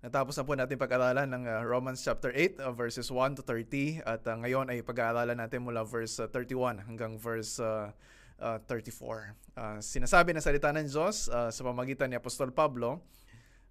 Natapos na po natin pag-aralan ng uh, Romans chapter 8 uh, verses 1 to 30 at uh, ngayon ay pag-aaralan natin mula verse uh, 31 hanggang verse uh, uh, 34. Uh, sinasabi ng salita ng Diyos uh, sa pamagitan ni Apostol Pablo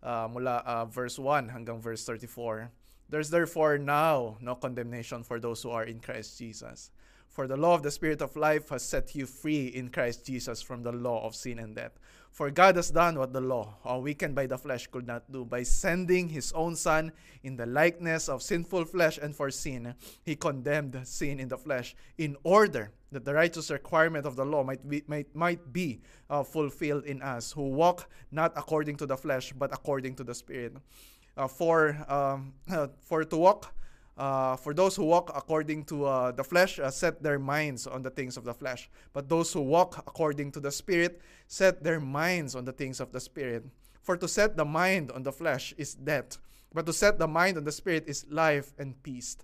uh, mula uh, verse 1 hanggang verse 34. There's therefore now no condemnation for those who are in Christ Jesus. For the law of the Spirit of life has set you free in Christ Jesus from the law of sin and death. For God has done what the law, or weakened by the flesh, could not do. By sending his own Son in the likeness of sinful flesh and for sin, he condemned sin in the flesh, in order that the righteous requirement of the law might be, might, might be uh, fulfilled in us, who walk not according to the flesh, but according to the Spirit. Uh, for, um, for to walk uh, for those who walk according to uh, the flesh uh, set their minds on the things of the flesh but those who walk according to the spirit set their minds on the things of the spirit for to set the mind on the flesh is death but to set the mind on the spirit is life and peace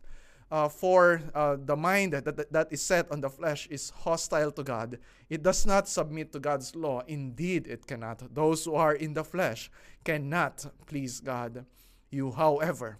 uh, for uh, the mind that, that, that is set on the flesh is hostile to God. It does not submit to God's law. Indeed, it cannot. Those who are in the flesh cannot please God. You, however,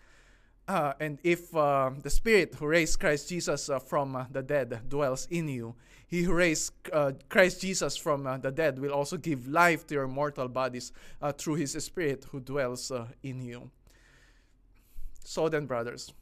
Uh, and if uh, the Spirit who raised Christ Jesus uh, from uh, the dead dwells in you, he who raised uh, Christ Jesus from uh, the dead will also give life to your mortal bodies through his Spirit who dwells in you. So then, brothers,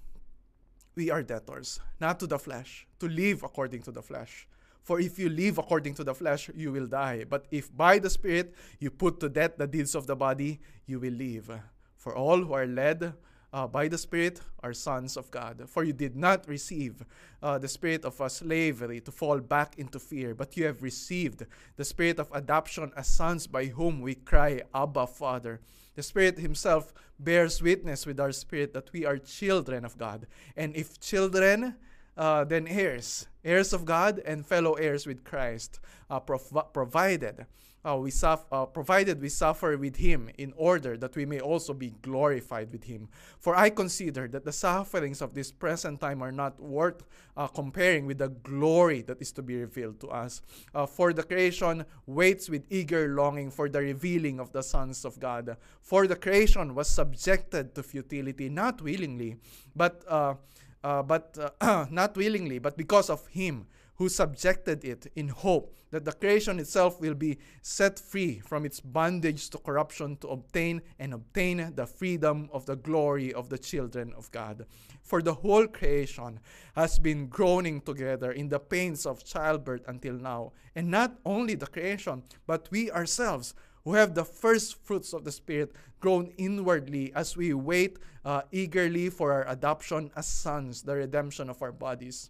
we are debtors, not to the flesh, to live according to the flesh. For if you live according to the flesh, you will die. But if by the Spirit you put to death the deeds of the body, you will live. For all who are led uh, by the Spirit are sons of God. For you did not receive uh, the spirit of uh, slavery to fall back into fear, but you have received the spirit of adoption as sons by whom we cry, Abba, Father. The Spirit Himself bears witness with our spirit that we are children of God. And if children, uh, then heirs, heirs of God and fellow heirs with Christ, uh, prov- provided uh, we suffer, uh, provided we suffer with him in order that we may also be glorified with him. For I consider that the sufferings of this present time are not worth uh, comparing with the glory that is to be revealed to us. Uh, for the creation waits with eager longing for the revealing of the sons of God. For the creation was subjected to futility, not willingly, but uh, uh, but not willingly, but because of him who subjected it in hope that the creation itself will be set free from its bondage to corruption to obtain and obtain the freedom of the glory of the children of God. For the whole creation has been groaning together in the pains of childbirth until now. And not only the creation, but we ourselves who have the first fruits of the Spirit grown inwardly as we wait uh, eagerly for our adoption as sons, the redemption of our bodies.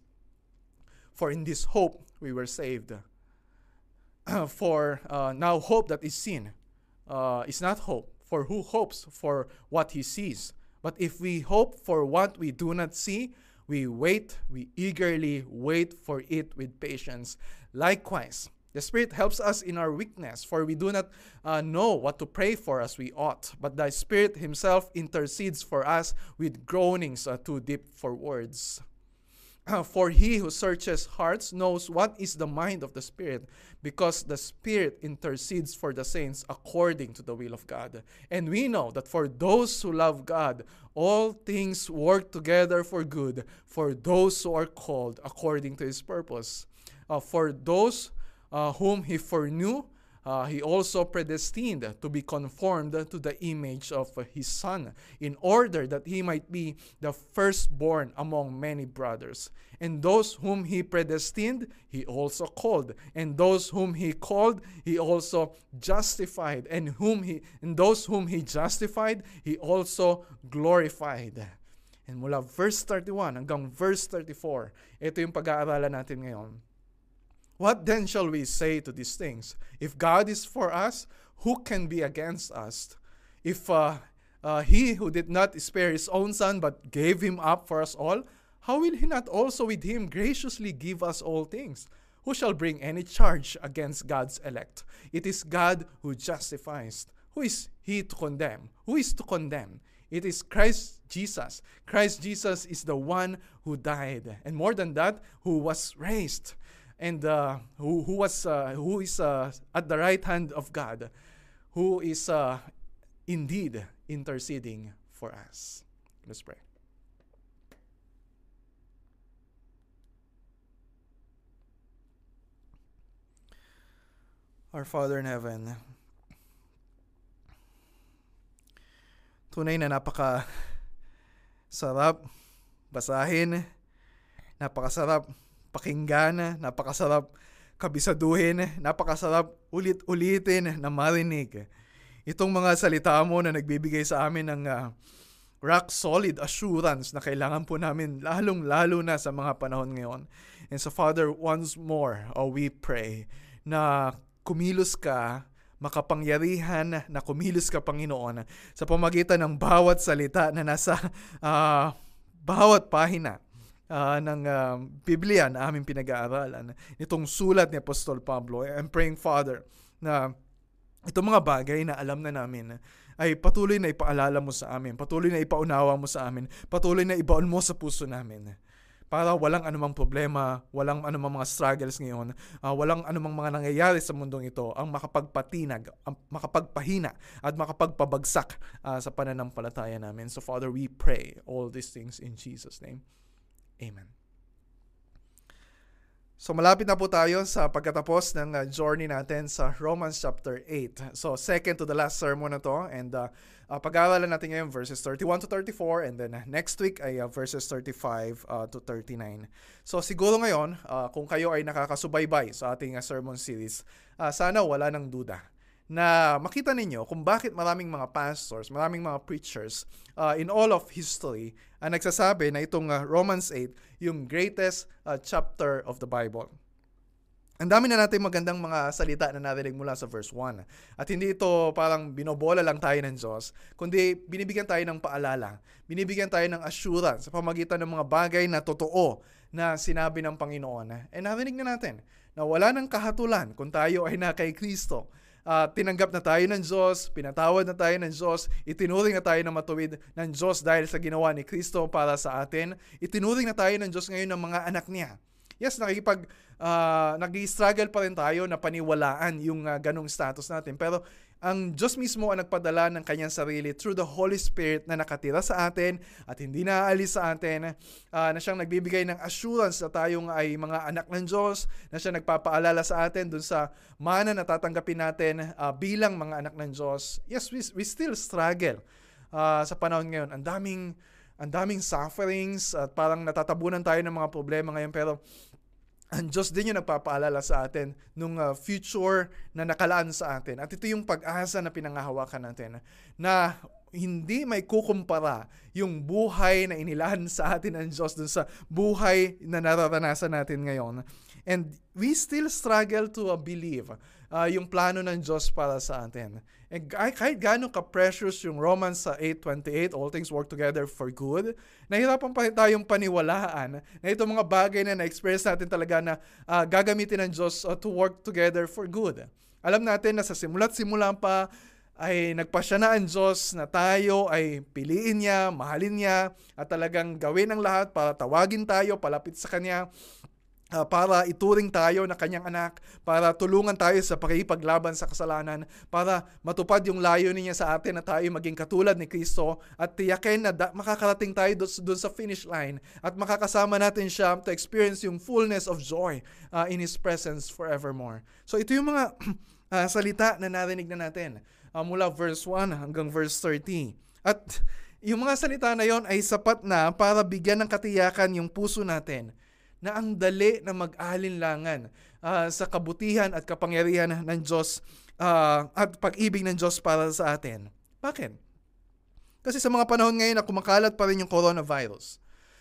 For in this hope we were saved. for uh, now, hope that is seen uh, is not hope. For who hopes for what he sees? But if we hope for what we do not see, we wait, we eagerly wait for it with patience. Likewise, the Spirit helps us in our weakness, for we do not uh, know what to pray for as we ought. But the Spirit Himself intercedes for us with groanings uh, too deep for words. For he who searches hearts knows what is the mind of the Spirit, because the Spirit intercedes for the saints according to the will of God. And we know that for those who love God, all things work together for good, for those who are called according to his purpose. Uh, for those uh, whom he foreknew, uh, he also predestined to be conformed to the image of his son, in order that he might be the firstborn among many brothers. And those whom he predestined, he also called. And those whom he called, he also justified. And whom he and those whom he justified, he also glorified. And mula verse 31 hanggang verse 34, ito yung pag-aaralan natin ngayon. What then shall we say to these things? If God is for us, who can be against us? If uh, uh, he who did not spare his own son but gave him up for us all, how will he not also with him graciously give us all things? Who shall bring any charge against God's elect? It is God who justifies. Who is he to condemn? Who is to condemn? It is Christ Jesus. Christ Jesus is the one who died, and more than that, who was raised, and uh, who, who was uh, who is uh, at the right hand of God, who is uh, indeed interceding for us. Let's pray. Our Father in heaven, tunay na napaka sarap basahin, napakasarap pakinggan, napakasarap kabisaduhin, napakasarap ulit-ulitin na marinig. Itong mga salita mo na nagbibigay sa amin ng uh, rock solid assurance na kailangan po namin lalong-lalo na sa mga panahon ngayon. And so Father, once more, oh, we pray na kumilos ka, makapangyarihan na kumilos ka, Panginoon, sa pamagitan ng bawat salita na nasa uh, bawat pahina uh, ng uh, Biblia na aming pinag-aaralan. Itong sulat ni Apostol Pablo. I'm praying, Father, na itong mga bagay na alam na namin ay patuloy na ipaalala mo sa amin, patuloy na ipaunawa mo sa amin, patuloy na ibaon mo sa puso namin para walang anumang problema, walang anumang mga struggles ngayon, uh, walang anumang mga nangyayari sa mundong ito ang makapagpatinag, ang makapagpahina at makapagpabagsak uh, sa pananampalataya namin. So Father, we pray all these things in Jesus' name. Amen. So malapit na po tayo sa pagkatapos ng uh, journey natin sa Romans chapter 8. So second to the last sermon na to and uh, uh, pag-aaralan natin ngayon verses 31 to 34 and then next week ay uh, verses 35 uh, to 39. So siguro ngayon uh, kung kayo ay nakakasubaybay sa ating uh, sermon series, uh, sana wala nang duda na makita ninyo kung bakit maraming mga pastors, maraming mga preachers uh, in all of history ang uh, nagsasabi na itong uh, Romans 8 yung greatest uh, chapter of the Bible. Ang dami na natin magandang mga salita na narinig mula sa verse 1. At hindi ito parang binobola lang tayo ng Diyos, kundi binibigyan tayo ng paalala, binibigyan tayo ng assurance sa pamagitan ng mga bagay na totoo na sinabi ng Panginoon. And narinig na natin na wala ng kahatulan kung tayo ay na kay Kristo uh, tinanggap na tayo ng Diyos, pinatawad na tayo ng Diyos, itinuring na tayo na matuwid ng Diyos dahil sa ginawa ni Kristo para sa atin, itinuring na tayo ng Diyos ngayon ng mga anak niya. Yes, nakikipag uh, nag-struggle pa rin tayo na paniwalaan yung uh, ganong status natin. Pero ang Diyos mismo ang nagpadala ng kanyang sarili through the Holy Spirit na nakatira sa atin at hindi naaalis sa atin, uh, na siyang nagbibigay ng assurance na tayong ay mga anak ng Diyos, na siya nagpapaalala sa atin dun sa mana na tatanggapin natin uh, bilang mga anak ng Diyos. Yes, we, we still struggle uh, sa panahon ngayon. Ang daming ang daming sufferings at parang natatabunan tayo ng mga problema ngayon pero ang Diyos din yung nagpapaalala sa atin nung uh, future na nakalaan sa atin. At ito yung pag-asa na pinangahawakan natin na hindi may kukumpara yung buhay na inilaan sa atin ng Diyos dun sa buhay na nararanasan natin ngayon. And we still struggle to uh, believe uh, yung plano ng Diyos para sa atin. And kahit gaano ka-precious yung Romans sa 8.28, all things work together for good, nahirapan pa tayong paniwalaan na itong mga bagay na na-express natin talaga na uh, gagamitin ng Diyos uh, to work together for good. Alam natin na sa simula't simula pa, ay nagpasya na ang Diyos na tayo ay piliin niya, mahalin niya, at talagang gawin ang lahat para tawagin tayo, palapit sa Kanya, uh, para ituring tayo na kanyang anak, para tulungan tayo sa pakikipaglaban sa kasalanan, para matupad yung layo niya sa atin na tayo maging katulad ni Kristo at tiyakin na da- makakarating tayo doon sa finish line at makakasama natin siya to experience yung fullness of joy uh, in His presence forevermore. So ito yung mga uh, salita na narinig na natin uh, mula verse 1 hanggang verse 30. At yung mga salita na yon ay sapat na para bigyan ng katiyakan yung puso natin na ang dali na mag-alinlangan uh, sa kabutihan at kapangyarihan ng Diyos uh, at pag-ibig ng Diyos para sa atin. Bakit? Kasi sa mga panahon ngayon na kumakalat pa rin yung coronavirus,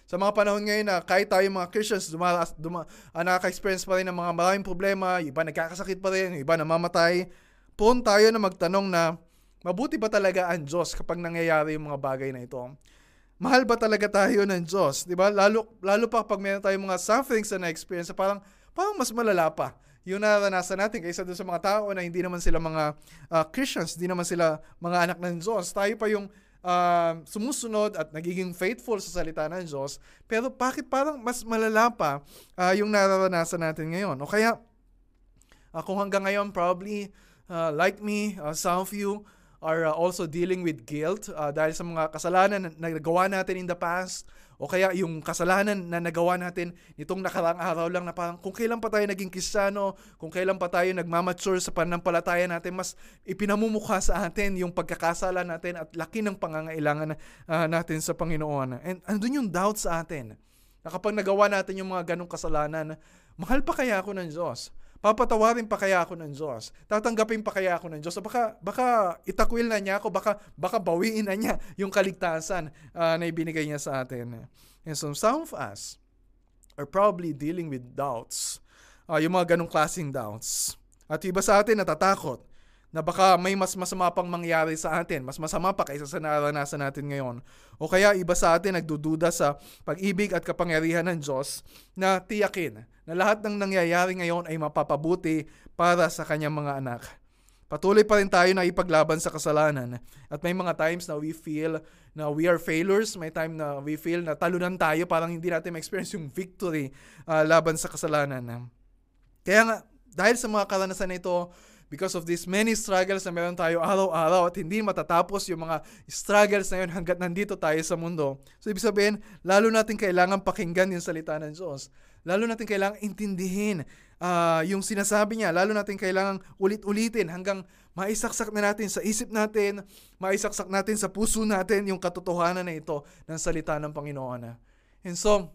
sa mga panahon ngayon na kahit tayo mga Christians duma, duma, uh, nakaka-experience pa rin ng mga maraming problema, iba nagkakasakit pa rin, iba namamatay, prone tayo na magtanong na mabuti ba talaga ang Diyos kapag nangyayari yung mga bagay na ito? Mahal ba talaga tayo ng Diyos? Di ba? Lalo, lalo pa pag meron tayong mga sufferings na na-experience, parang, parang mas malala pa yung naranasan natin kaysa doon sa mga tao na hindi naman sila mga uh, Christians, hindi naman sila mga anak ng Diyos. Tayo pa yung uh, sumusunod at nagiging faithful sa salita ng Diyos. Pero bakit parang mas malala pa uh, yung naranasan natin ngayon? O kaya, uh, kung hanggang ngayon probably uh, like me, uh, some of you are uh, also dealing with guilt uh, dahil sa mga kasalanan na nagawa natin in the past o kaya yung kasalanan na nagawa natin nitong nakaraang araw lang na parang kung kailan pa tayo naging kristyano, kung kailan pa tayo nagmamature sa pananampalataya natin, mas ipinamumukha sa atin yung pagkakasala natin at laki ng pangangailangan uh, natin sa Panginoon. And andun yung doubt sa atin na kapag nagawa natin yung mga ganong kasalanan, mahal pa kaya ako ng Diyos? Papatawarin pa kaya ako ng Diyos? Tatanggapin pa kaya ako ng Diyos? So baka, baka itakwil na niya ako, baka, baka bawiin na niya yung kaligtasan uh, na ibinigay niya sa atin. And so some of us are probably dealing with doubts. Uh, yung mga ganong klaseng doubts. At iba sa atin natatakot na baka may mas masama pang mangyari sa atin, mas masama pa kaysa sa naranasan natin ngayon. O kaya iba sa atin nagdududa sa pag-ibig at kapangyarihan ng Diyos na tiyakin na lahat ng nangyayari ngayon ay mapapabuti para sa kanyang mga anak. Patuloy pa rin tayo na ipaglaban sa kasalanan. At may mga times na we feel na we are failures, may time na we feel na talunan tayo, parang hindi natin ma-experience yung victory uh, laban sa kasalanan. Kaya nga, dahil sa mga karanasan na ito, because of these many struggles na meron tayo araw-araw at hindi matatapos yung mga struggles na yun hanggat nandito tayo sa mundo. So, ibig sabihin, lalo natin kailangan pakinggan yung salita ng Diyos. Lalo natin kailangan intindihin uh, yung sinasabi niya. Lalo natin kailangan ulit-ulitin hanggang maisaksak na natin sa isip natin, maisaksak natin sa puso natin yung katotohanan na ito ng salita ng Panginoon. And so,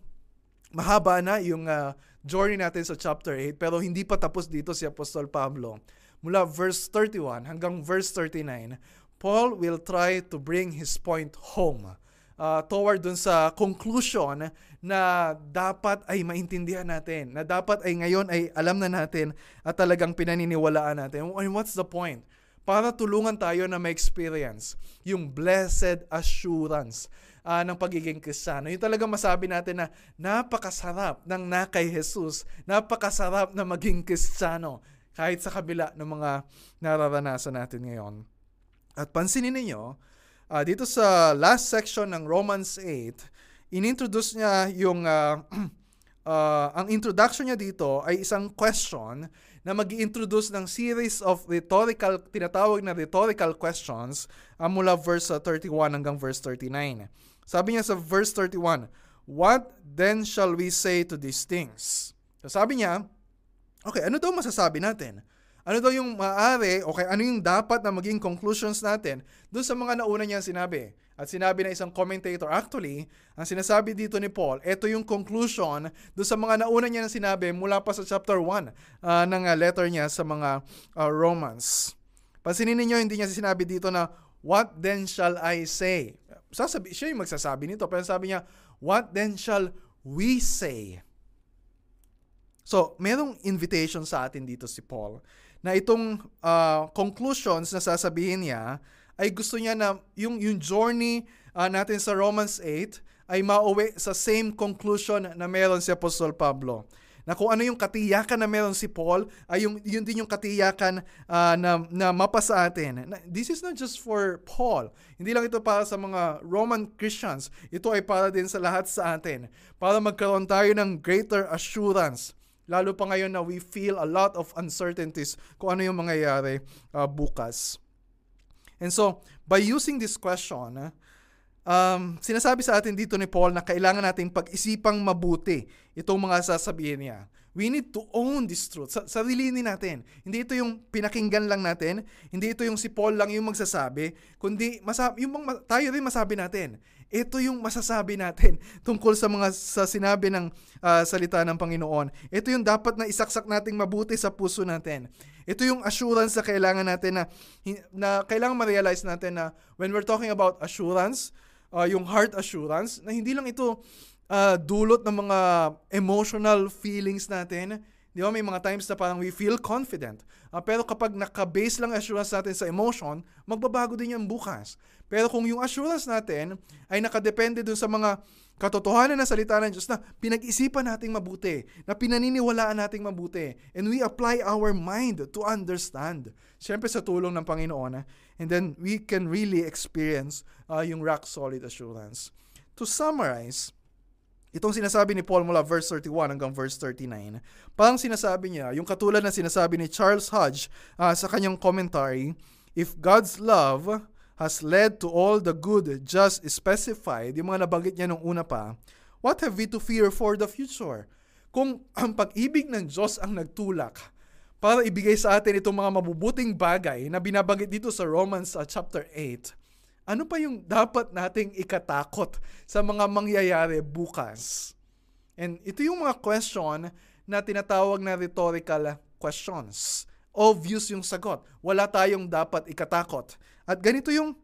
mahaba na yung uh, journey natin sa chapter 8 pero hindi pa tapos dito si Apostol Pablo mula verse 31 hanggang verse 39, Paul will try to bring his point home uh, toward dun sa conclusion na dapat ay maintindihan natin, na dapat ay ngayon ay alam na natin at talagang pinaniniwalaan natin. And what's the point? Para tulungan tayo na ma-experience yung blessed assurance uh, ng pagiging kristyano. Yung talagang masabi natin na napakasarap ng nakay Jesus, napakasarap na maging kristyano kahit sa kabila ng mga nararanasan natin ngayon. At pansinin ninyo, uh, dito sa last section ng Romans 8, inintroduce niya yung, uh, uh, ang introduction niya dito ay isang question na mag introduce ng series of rhetorical, tinatawag na rhetorical questions uh, mula verse 31 hanggang verse 39. Sabi niya sa verse 31, What then shall we say to these things? So sabi niya, Okay, ano daw masasabi natin? Ano daw yung maaari, okay, ano yung dapat na maging conclusions natin doon sa mga nauna niyang sinabi? At sinabi na isang commentator, actually, ang sinasabi dito ni Paul, ito yung conclusion doon sa mga nauna niya sinabi mula pa sa chapter 1 uh, ah, ng uh, letter niya sa mga uh, Romans. Pansinin niyo hindi niya sinabi dito na, What then shall I say? Sasabi, siya yung magsasabi nito, pero sabi niya, What then shall we say? So, merong invitation sa atin dito si Paul na itong uh, conclusions na sasabihin niya ay gusto niya na yung, yung journey uh, natin sa Romans 8 ay mauwi sa same conclusion na meron si Apostol Pablo. Na kung ano yung katiyakan na meron si Paul, ay yung, yun din yung katiyakan uh, na, na mapa sa atin. Na, this is not just for Paul. Hindi lang ito para sa mga Roman Christians. Ito ay para din sa lahat sa atin. Para magkaroon tayo ng greater assurance Lalo pa ngayon na we feel a lot of uncertainties kung ano yung mangyayari uh, bukas. And so, by using this question, um, sinasabi sa atin dito ni Paul na kailangan nating pag-isipang mabuti itong mga sasabihin niya. We need to own this truth. Sa sarilinin natin. Hindi ito yung pinakinggan lang natin. Hindi ito yung si Paul lang yung magsasabi. Kundi masabi, yung mga, tayo rin masabi natin. Ito yung masasabi natin tungkol sa mga sa sinabi ng uh, salita ng Panginoon. Ito yung dapat na isaksak nating mabuti sa puso natin. Ito yung assurance na kailangan natin na, na kailangan ma-realize natin na when we're talking about assurance, uh, yung heart assurance, na hindi lang ito uh, dulot ng mga emotional feelings natin, Di ba, may mga times na parang we feel confident. Uh, pero kapag naka-base lang assurance natin sa emotion, magbabago din yan bukas. Pero kung yung assurance natin ay nakadepende dun sa mga katotohanan na salita ng Diyos na pinag-isipan nating mabuti, na pinaniniwalaan nating mabuti, and we apply our mind to understand. Siyempre sa tulong ng Panginoon, and then we can really experience uh, yung rock-solid assurance. To summarize, Itong sinasabi ni Paul mula verse 31 hanggang verse 39, parang sinasabi niya, yung katulad na sinasabi ni Charles Hodge uh, sa kanyang commentary, if God's love has led to all the good just specified, yung mga nabanggit niya nung una pa, what have we to fear for the future? Kung ang pag-ibig ng Diyos ang nagtulak para ibigay sa atin itong mga mabubuting bagay na binabanggit dito sa Romans uh, chapter 8, ano pa yung dapat nating ikatakot sa mga mangyayari bukas? And ito yung mga question na tinatawag na rhetorical questions. Obvious yung sagot. Wala tayong dapat ikatakot. At ganito yung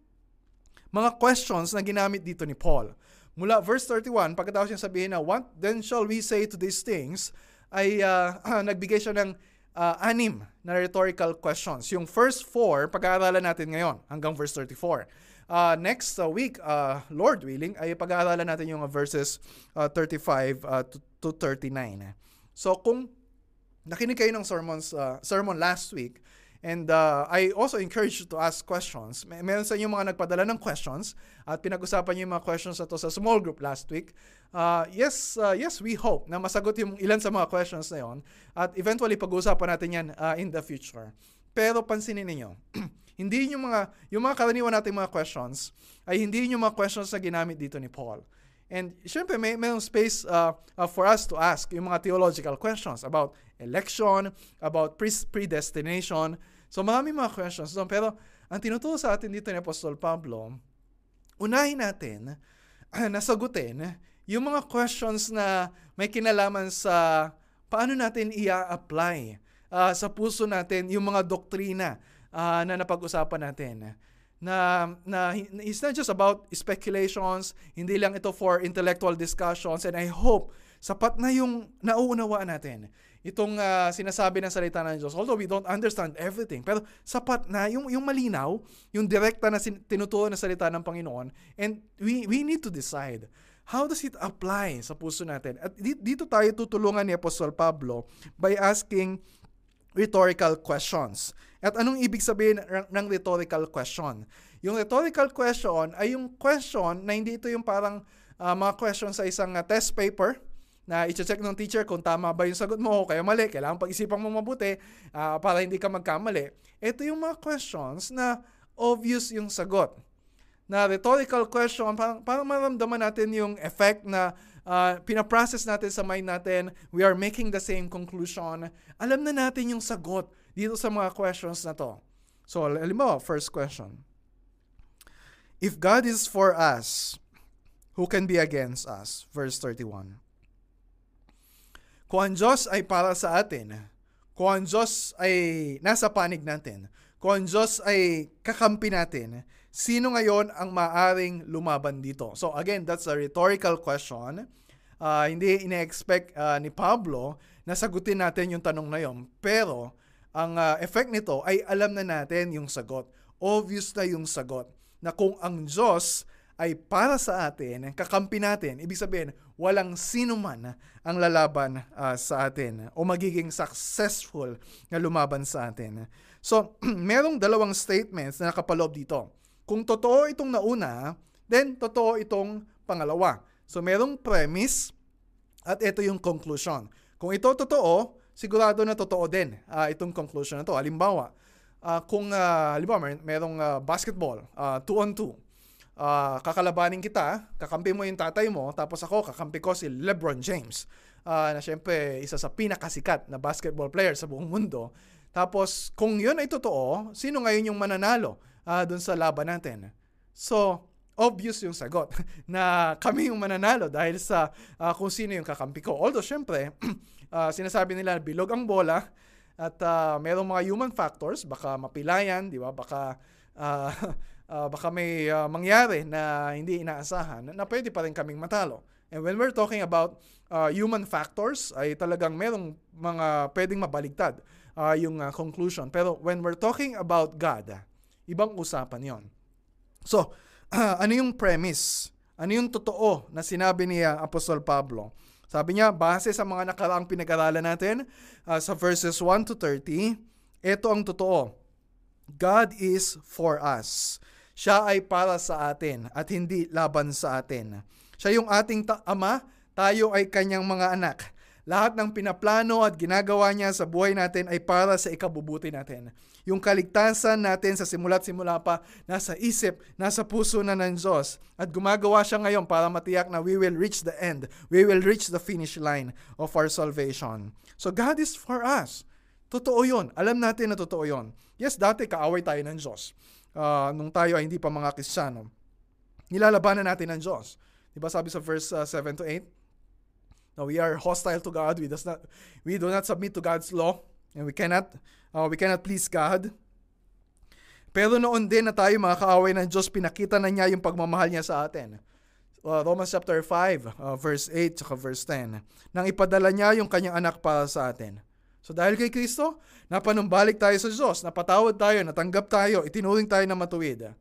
mga questions na ginamit dito ni Paul. Mula verse 31, pagkatapos niya sabihin na, What then shall we say to these things? ay uh, nagbigay siya ng uh, anim na rhetorical questions. Yung first four, pag-aaralan natin ngayon hanggang verse 34. Uh, next uh, week, uh, Lord willing, ay pag-aaralan natin yung uh, verses uh, 35 uh, to, to 39. So kung nakinig kayo ng sermons, uh, sermon last week, And uh, I also encourage you to ask questions. May meron sa inyo mga nagpadala ng questions at pinag-usapan niyo yung mga questions na to sa small group last week. Uh, yes, uh, yes, we hope na masagot yung ilan sa mga questions na yon at eventually pag-uusapan natin yan uh, in the future. Pero pansinin niyo hindi yung mga yung mga karaniwan nating mga questions ay hindi yung mga questions na ginamit dito ni Paul. And syempre, may mayroong space uh, uh, for us to ask yung mga theological questions about election, about pre- predestination. So marami mga questions doon. Pero ang tinuturo sa atin dito ni Apostol Pablo, unahin natin uh, nasagutin yung mga questions na may kinalaman sa paano natin i-apply uh, sa puso natin yung mga doktrina uh, na napag-usapan natin na, na it's not just about speculations, hindi lang ito for intellectual discussions, and I hope sapat na yung nauunawaan natin. Itong uh, sinasabi ng salita ng Diyos, although we don't understand everything, pero sapat na yung, yung malinaw, yung direkta na sin- tinuturo ng salita ng Panginoon, and we, we need to decide how does it apply sa puso natin? At dito tayo tutulungan ni Apostol Pablo by asking rhetorical questions. At anong ibig sabihin ng rhetorical question? Yung rhetorical question ay yung question na hindi ito yung parang uh, mga question sa isang uh, test paper na i-check ng teacher kung tama ba yung sagot mo o kaya mali. Kailangan pag-isipan mo mabuti uh, para hindi ka magkamali. Ito yung mga questions na obvious yung sagot. Na rhetorical question, parang, parang maramdaman natin yung effect na uh, pinaprocess natin sa mind natin, we are making the same conclusion. Alam na natin yung sagot dito sa mga questions na to. So, halimbawa, first question. If God is for us, who can be against us? Verse 31. Kung ang Diyos ay para sa atin, kung ang Diyos ay nasa panig natin, kung ang Diyos ay kakampi natin, sino ngayon ang maaring lumaban dito? So again, that's a rhetorical question. Uh, hindi ine-expect uh, ni Pablo na sagutin natin yung tanong na yon. Pero ang uh, effect nito ay alam na natin yung sagot. Obvious na yung sagot na kung ang Diyos ay para sa atin, kakampi natin, ibig sabihin, walang sino man ang lalaban uh, sa atin o magiging successful na lumaban sa atin. So, merong dalawang statements na nakapaloob dito. Kung totoo itong nauna, then totoo itong pangalawa. So, merong premise at ito yung conclusion. Kung ito totoo, sigurado na totoo din uh, itong conclusion na to. Halimbawa, uh, kung uh, halimbawa mer- merong uh, basketball, uh, two on two, uh, kakalabanin kita, kakampi mo yung tatay mo, tapos ako, kakampi ko si LeBron James. Uh, na syempre, isa sa pinakasikat na basketball player sa buong mundo. Tapos, kung yun ay totoo, sino ngayon yung mananalo uh, dun sa laban natin? So, obvious yung sagot na kami yung mananalo dahil sa uh, kung sino yung kakampi ko. Although, syempre, uh, sinasabi nila bilog ang bola at uh, merong mga human factors, baka mapilayan, di ba? Baka uh, uh, baka may uh, mangyari na hindi inaasahan na pwede pa rin kaming matalo. And when we're talking about uh, human factors ay talagang merong mga pwedeng mabaligtad uh, yung uh, conclusion. Pero when we're talking about God, ibang usapan yon. So, uh, ano yung premise? Ano yung totoo na sinabi ni uh, Apostol Pablo? Sabi niya, base sa mga nakaraang pinag-aralan natin uh, sa verses 1 to 30, ito ang totoo. God is for us. Siya ay para sa atin at hindi laban sa atin. Siya yung ating ta- ama tayo ay kanyang mga anak. Lahat ng pinaplano at ginagawa niya sa buhay natin ay para sa ikabubuti natin. Yung kaligtasan natin sa simula't simula pa, nasa isip, nasa puso na ng Diyos. At gumagawa siya ngayon para matiyak na we will reach the end. We will reach the finish line of our salvation. So God is for us. Totoo yun. Alam natin na totoo yun. Yes, dati kaaway tayo ng Diyos. Uh, nung tayo ay hindi pa mga Kristiyano. Nilalabanan natin ng Diyos. Diba sabi sa verse uh, 7 to 8? No, we are hostile to God. We does not we do not submit to God's law and we cannot uh, we cannot please God. Pero noon din na tayo mga kaaway ng Diyos, pinakita na niya yung pagmamahal niya sa atin. Uh, Romans chapter 5, uh, verse 8 at verse 10. Nang ipadala niya yung kanyang anak para sa atin. So dahil kay Kristo, napanumbalik tayo sa Diyos, napatawad tayo, natanggap tayo, itinuring tayo na matuwid.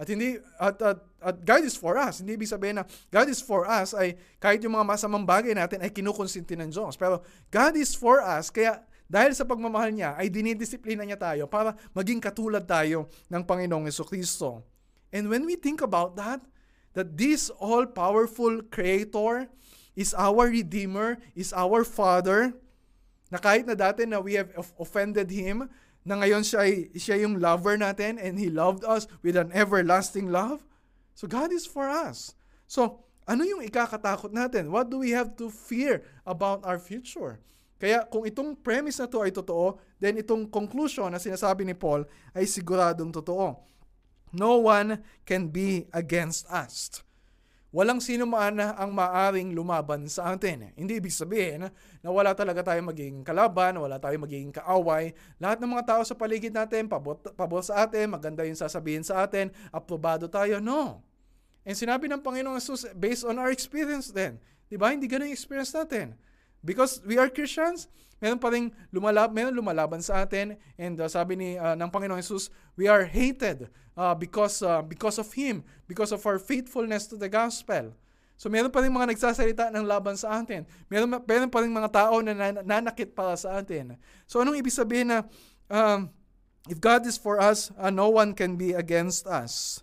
At hindi at, at, at God is for us. Hindi ibig sabihin na God is for us ay kahit yung mga masamang bagay natin ay kinukonsinti ng Diyos. Pero God is for us kaya dahil sa pagmamahal niya ay dinidisiplina niya tayo para maging katulad tayo ng Panginoong Yeso Kristo. And when we think about that, that this all-powerful Creator is our Redeemer, is our Father, na kahit na dati na we have offended Him, na ngayon siya, ay, siya yung lover natin and He loved us with an everlasting love. So God is for us. So, ano yung ikakatakot natin? What do we have to fear about our future? Kaya kung itong premise na to ay totoo, then itong conclusion na sinasabi ni Paul ay siguradong totoo. No one can be against us walang sino man ang maaring lumaban sa atin. Hindi ibig sabihin na wala talaga tayong magiging kalaban, wala tayong magiging kaaway. Lahat ng mga tao sa paligid natin, pabot, pabot sa atin, maganda yung sasabihin sa atin, aprobado tayo. No. And sinabi ng Panginoong Jesus, based on our experience then. Di ba? Hindi ganun yung experience natin. Because we are Christians, meron pa rin lumalab, meron lumalaban sa atin and uh, sabi ni uh, ng Panginoong Jesus, we are hated uh, because uh, because of him, because of our faithfulness to the gospel. So meron pa rin mga nagsasalita ng laban sa atin. Meron, meron pa rin mga tao na nanakit para sa atin. So anong ibig sabihin na um, if God is for us, uh, no one can be against us.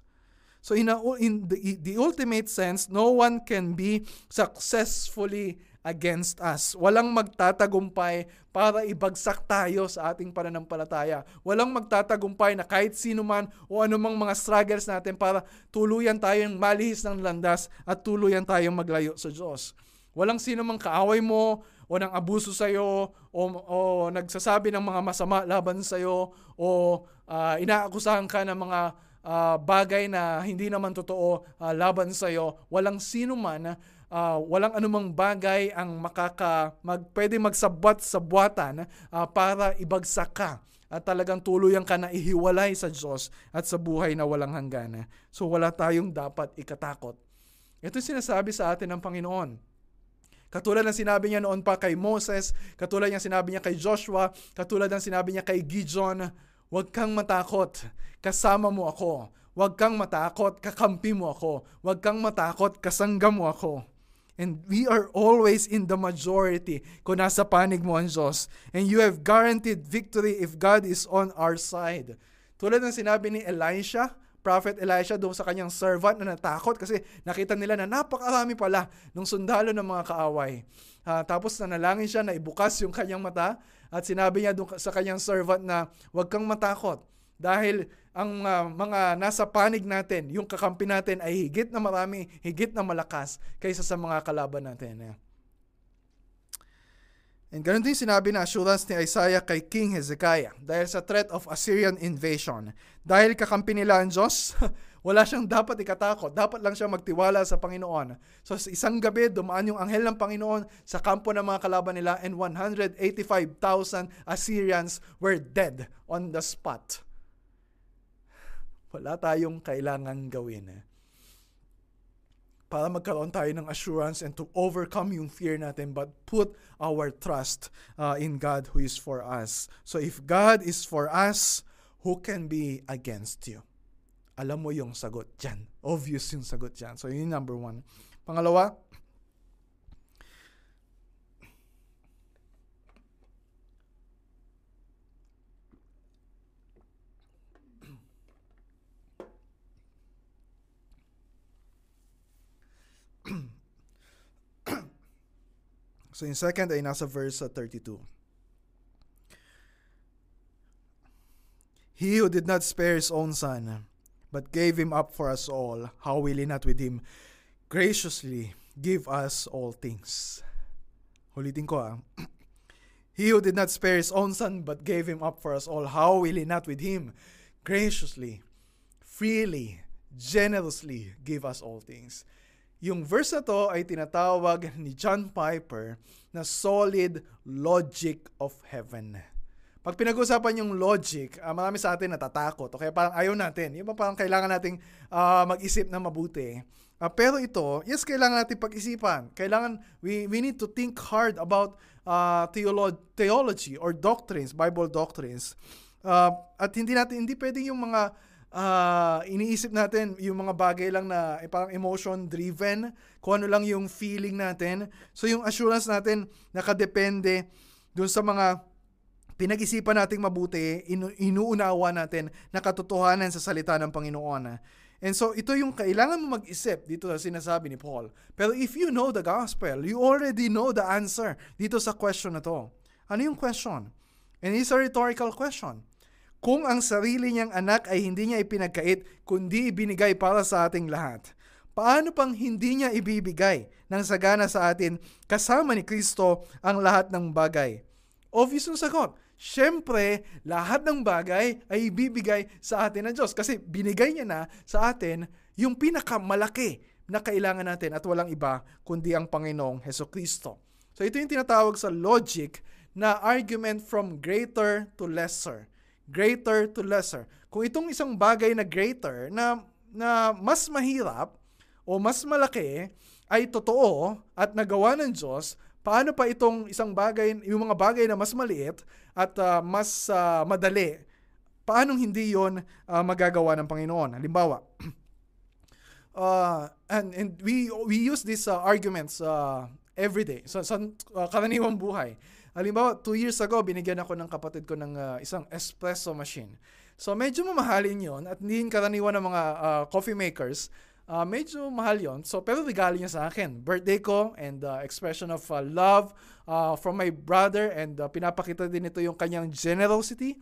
So in, a, in the, the ultimate sense, no one can be successfully against us. Walang magtatagumpay para ibagsak tayo sa ating pananampalataya. Walang magtatagumpay na kahit sino man o anumang mga struggles natin para tuluyan tayong malihis ng landas at tuluyan tayong maglayo sa Diyos. Walang sino mang kaaway mo o nang abuso sa iyo o, o nagsasabi ng mga masama laban sa iyo o uh, inaakusahan ka ng mga uh, bagay na hindi naman totoo uh, laban sa iyo. Walang sino man uh, walang anumang bagay ang makaka mag, pwede magsabwat sa buwatan uh, para ibagsak ka at talagang tuluyang ka na ihiwalay sa Diyos at sa buhay na walang hanggan. So wala tayong dapat ikatakot. Ito sinasabi sa atin ng Panginoon. Katulad ng sinabi niya noon pa kay Moses, katulad ng sinabi niya kay Joshua, katulad ng sinabi niya kay Gideon, huwag kang matakot, kasama mo ako. Huwag kang matakot, kakampi mo ako. Huwag kang matakot, kasangga mo ako. And we are always in the majority kung nasa panig mo ang Diyos. And you have guaranteed victory if God is on our side. Tulad ng sinabi ni Elisha, Prophet Elisha doon sa kanyang servant na natakot kasi nakita nila na napakarami pala ng sundalo ng mga kaaway. Uh, tapos nanalangin siya na ibukas yung kanyang mata at sinabi niya doon sa kanyang servant na huwag kang matakot dahil ang uh, mga nasa panig natin, yung kakampi natin ay higit na marami, higit na malakas kaysa sa mga kalaban natin. And ganun din sinabi na assurance ni Isaiah kay King Hezekiah dahil sa threat of Assyrian invasion. Dahil kakampi nila ang Diyos, wala siyang dapat ikatakot. Dapat lang siya magtiwala sa Panginoon. So sa isang gabi, dumaan yung anghel ng Panginoon sa kampo ng mga kalaban nila and 185,000 Assyrians were dead on the spot. Wala tayong kailangan gawin. Para magkaroon tayo ng assurance and to overcome yung fear natin but put our trust uh, in God who is for us. So if God is for us, who can be against you? Alam mo yung sagot dyan. Obvious yung sagot dyan. So yun yung number one. Pangalawa, So in second ay nasa verse uh, 32. He who did not spare his own son, but gave him up for us all, how will he not with him graciously give us all things? Ulitin ko ah. He who did not spare his own son, but gave him up for us all, how will he not with him graciously, freely, generously give us all things? Yung verse na to ay tinatawag ni John Piper na solid logic of heaven. Pag pinag-usapan yung logic, uh, marami sa atin natatakot. Okay, parang ayaw natin. Yung parang kailangan nating uh, mag-isip na mabuti. Uh, pero ito, yes, kailangan natin pag-isipan. Kailangan, we, we need to think hard about uh, theolo- theology or doctrines, Bible doctrines. Uh, at hindi natin, hindi pwedeng yung mga uh, iniisip natin yung mga bagay lang na eh, parang emotion driven, kung ano lang yung feeling natin. So yung assurance natin nakadepende dun sa mga pinag-isipan nating mabuti, inu- inuunawa natin na katotohanan sa salita ng Panginoon. And so ito yung kailangan mo mag-isip dito sa sinasabi ni Paul. Pero if you know the gospel, you already know the answer dito sa question na to. Ano yung question? And it's a rhetorical question. Kung ang sarili niyang anak ay hindi niya ipinagkait, kundi ibinigay para sa ating lahat, paano pang hindi niya ibibigay ng sagana sa atin kasama ni Kristo ang lahat ng bagay? Obvious yung sagot. Siyempre, lahat ng bagay ay ibibigay sa atin ng Diyos kasi binigay niya na sa atin yung pinakamalaki na kailangan natin at walang iba kundi ang Panginoong Heso Kristo. So ito yung tinatawag sa logic na argument from greater to lesser greater to lesser. Kung itong isang bagay na greater na na mas mahirap o mas malaki ay totoo at nagawa ng Diyos, paano pa itong isang bagay, yung mga bagay na mas maliit at uh, mas uh, madali, paano hindi yon uh, ah, magagawa ng Panginoon? Halimbawa, uh, and, and we we use these uh, arguments uh, every day sa, sa uh, karaniwang buhay. Halimbawa, two years ago, binigyan ako ng kapatid ko ng uh, isang espresso machine. So, medyo mamahalin yon at hindi karaniwan ng mga uh, coffee makers. Uh, medyo mahal yon So, pero regalo niya sa akin. Birthday ko and uh, expression of uh, love uh, from my brother and uh, pinapakita din ito yung kanyang generosity.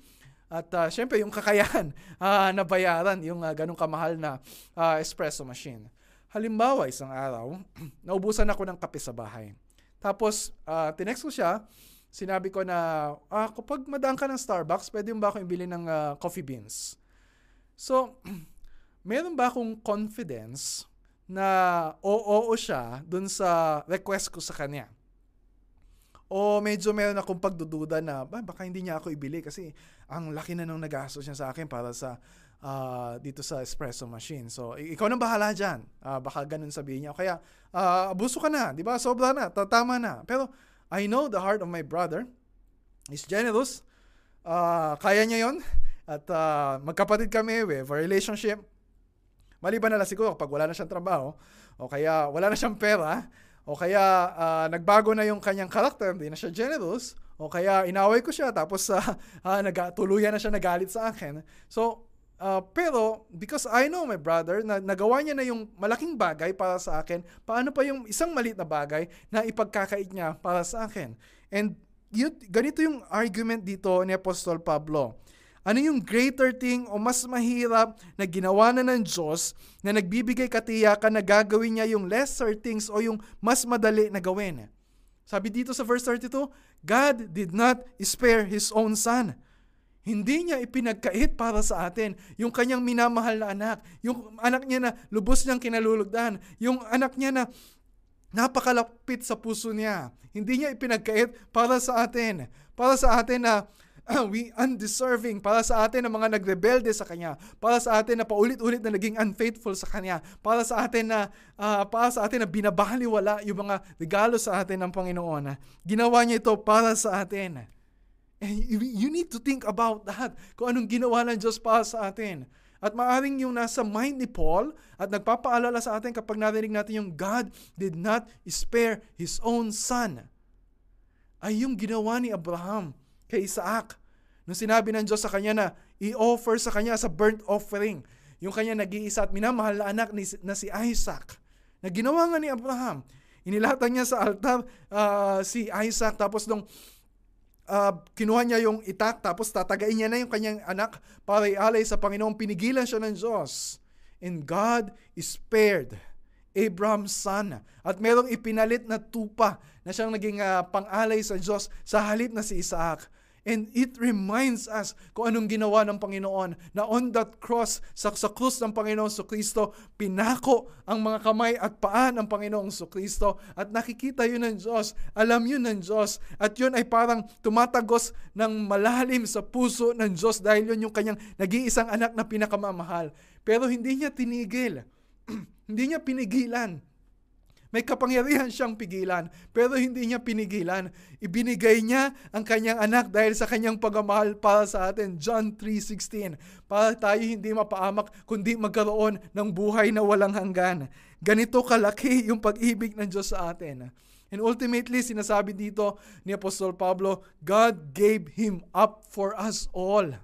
At uh, syempre, yung kakayahan uh, na bayaran yung uh, ganong kamahal na uh, espresso machine. Halimbawa, isang araw, naubusan ako ng kape sa bahay. Tapos, uh, tinext ko siya, sinabi ko na, ah, kapag madaan ka ng Starbucks, pwede mo ba akong ibili ng uh, coffee beans? So, meron ba akong confidence na oo siya dun sa request ko sa kanya? O medyo meron akong pagdududa na, ba, baka hindi niya ako ibili kasi ang laki na nung nagastos niya sa akin para sa uh, dito sa espresso machine. So, ikaw nang bahala dyan. Uh, baka ganun sabihin niya. Kaya, uh, abuso ka na. Di ba? Sobra na. Tama na. Pero, I know the heart of my brother. He's generous. Uh, kaya niya yon At uh, magkapatid kami, we have a relationship. Maliban na lang siguro kapag wala na siyang trabaho, o kaya wala na siyang pera, o kaya uh, nagbago na yung kanyang karakter, hindi na siya generous, o kaya inaway ko siya, tapos uh, uh, nag- tuluyan na siya nagalit sa akin. So, Uh, pero, because I know my brother, na nagawa niya na yung malaking bagay para sa akin, paano pa yung isang maliit na bagay na ipagkakait niya para sa akin? And yun, ganito yung argument dito ni Apostol Pablo. Ano yung greater thing o mas mahirap na ginawa na ng Diyos na nagbibigay katiyakan na gagawin niya yung lesser things o yung mas madali na gawin? Sabi dito sa verse 32, God did not spare His own Son hindi niya ipinagkait para sa atin yung kanyang minamahal na anak, yung anak niya na lubos niyang kinalulugdan, yung anak niya na napakalapit sa puso niya. Hindi niya ipinagkait para sa atin. Para sa atin na we undeserving para sa atin na mga nagrebelde sa Kanya, para sa atin na paulit-ulit na naging unfaithful sa Kanya, para sa atin na uh, para sa atin na binabaliwala yung mga regalo sa atin ng Panginoon. Ginawa niya ito para sa atin. And you need to think about that, kung anong ginawa ng Diyos para sa atin. At maaring yung nasa mind ni Paul at nagpapaalala sa atin kapag narinig natin yung God did not spare His own son ay yung ginawa ni Abraham kay Isaac. Nung sinabi ng Diyos sa kanya na i-offer sa kanya sa burnt offering, yung kanya nag-iisa at minamahal na anak ni, na si Isaac, na ginawa nga ni Abraham. Inilatan niya sa altar uh, si Isaac tapos nung uh, kinuha niya yung itak tapos tatagain niya na yung kanyang anak para ialay sa Panginoon. Pinigilan siya ng Diyos. And God spared Abraham's son. At merong ipinalit na tupa na siyang naging uh, pang-alay sa Diyos sa halip na si Isaac. And it reminds us kung anong ginawa ng Panginoon na on that cross, sa, sa krus ng Panginoon sa Kristo, pinako ang mga kamay at paa ng Panginoong sa Kristo at nakikita yun ng Diyos, alam yun ng Diyos at yun ay parang tumatagos ng malalim sa puso ng Diyos dahil yun yung kanyang nag-iisang anak na pinakamamahal. Pero hindi niya tinigil. hindi niya pinigilan may kapangyarihan siyang pigilan, pero hindi niya pinigilan. Ibinigay niya ang kanyang anak dahil sa kanyang pagmamahal para sa atin. John 3.16 Para tayo hindi mapaamak, kundi magkaroon ng buhay na walang hanggan. Ganito kalaki yung pag-ibig ng Diyos sa atin. And ultimately, sinasabi dito ni Apostol Pablo, God gave Him up for us all.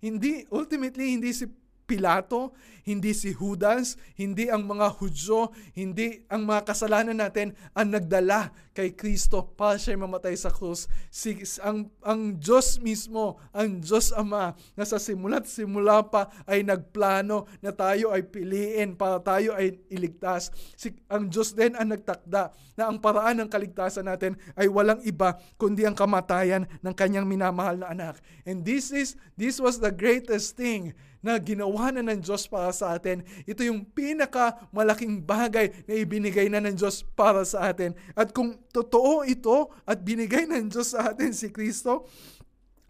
Hindi, ultimately, hindi si Pilato, hindi si Judas, hindi ang mga Hudyo, hindi ang mga kasalanan natin ang nagdala kay Kristo para siya mamatay sa krus. Si, ang, ang Diyos mismo, ang Diyos Ama, na sa simula't simula pa ay nagplano na tayo ay piliin para tayo ay iligtas. Si, ang Diyos din ang nagtakda na ang paraan ng kaligtasan natin ay walang iba kundi ang kamatayan ng kanyang minamahal na anak. And this is this was the greatest thing na ginawa na ng Diyos para sa atin. Ito yung pinaka malaking bagay na ibinigay na ng Diyos para sa atin. At kung totoo ito at binigay ng Diyos sa atin si Kristo,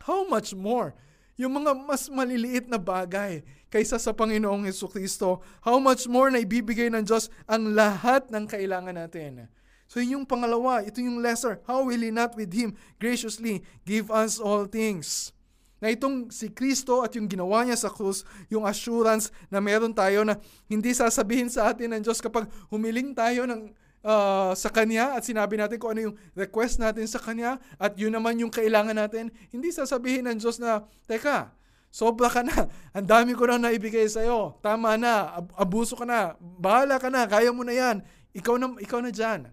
how much more? Yung mga mas maliliit na bagay kaysa sa Panginoong Yesu Kristo, how much more na ibibigay ng Diyos ang lahat ng kailangan natin. So yun yung pangalawa, ito yung lesser. How will He not with Him graciously give us all things? Na itong si Kristo at yung ginawa niya sa krus, yung assurance na meron tayo na hindi sasabihin sa atin ng Diyos kapag humiling tayo ng uh, sa Kanya at sinabi natin kung ano yung request natin sa Kanya at yun naman yung kailangan natin, hindi sasabihin ng Diyos na, Teka, sobra ka na, ang dami ko na naibigay sa'yo, tama na, ab- abuso ka na, bahala ka na, kaya mo na yan, ikaw na, ikaw na dyan.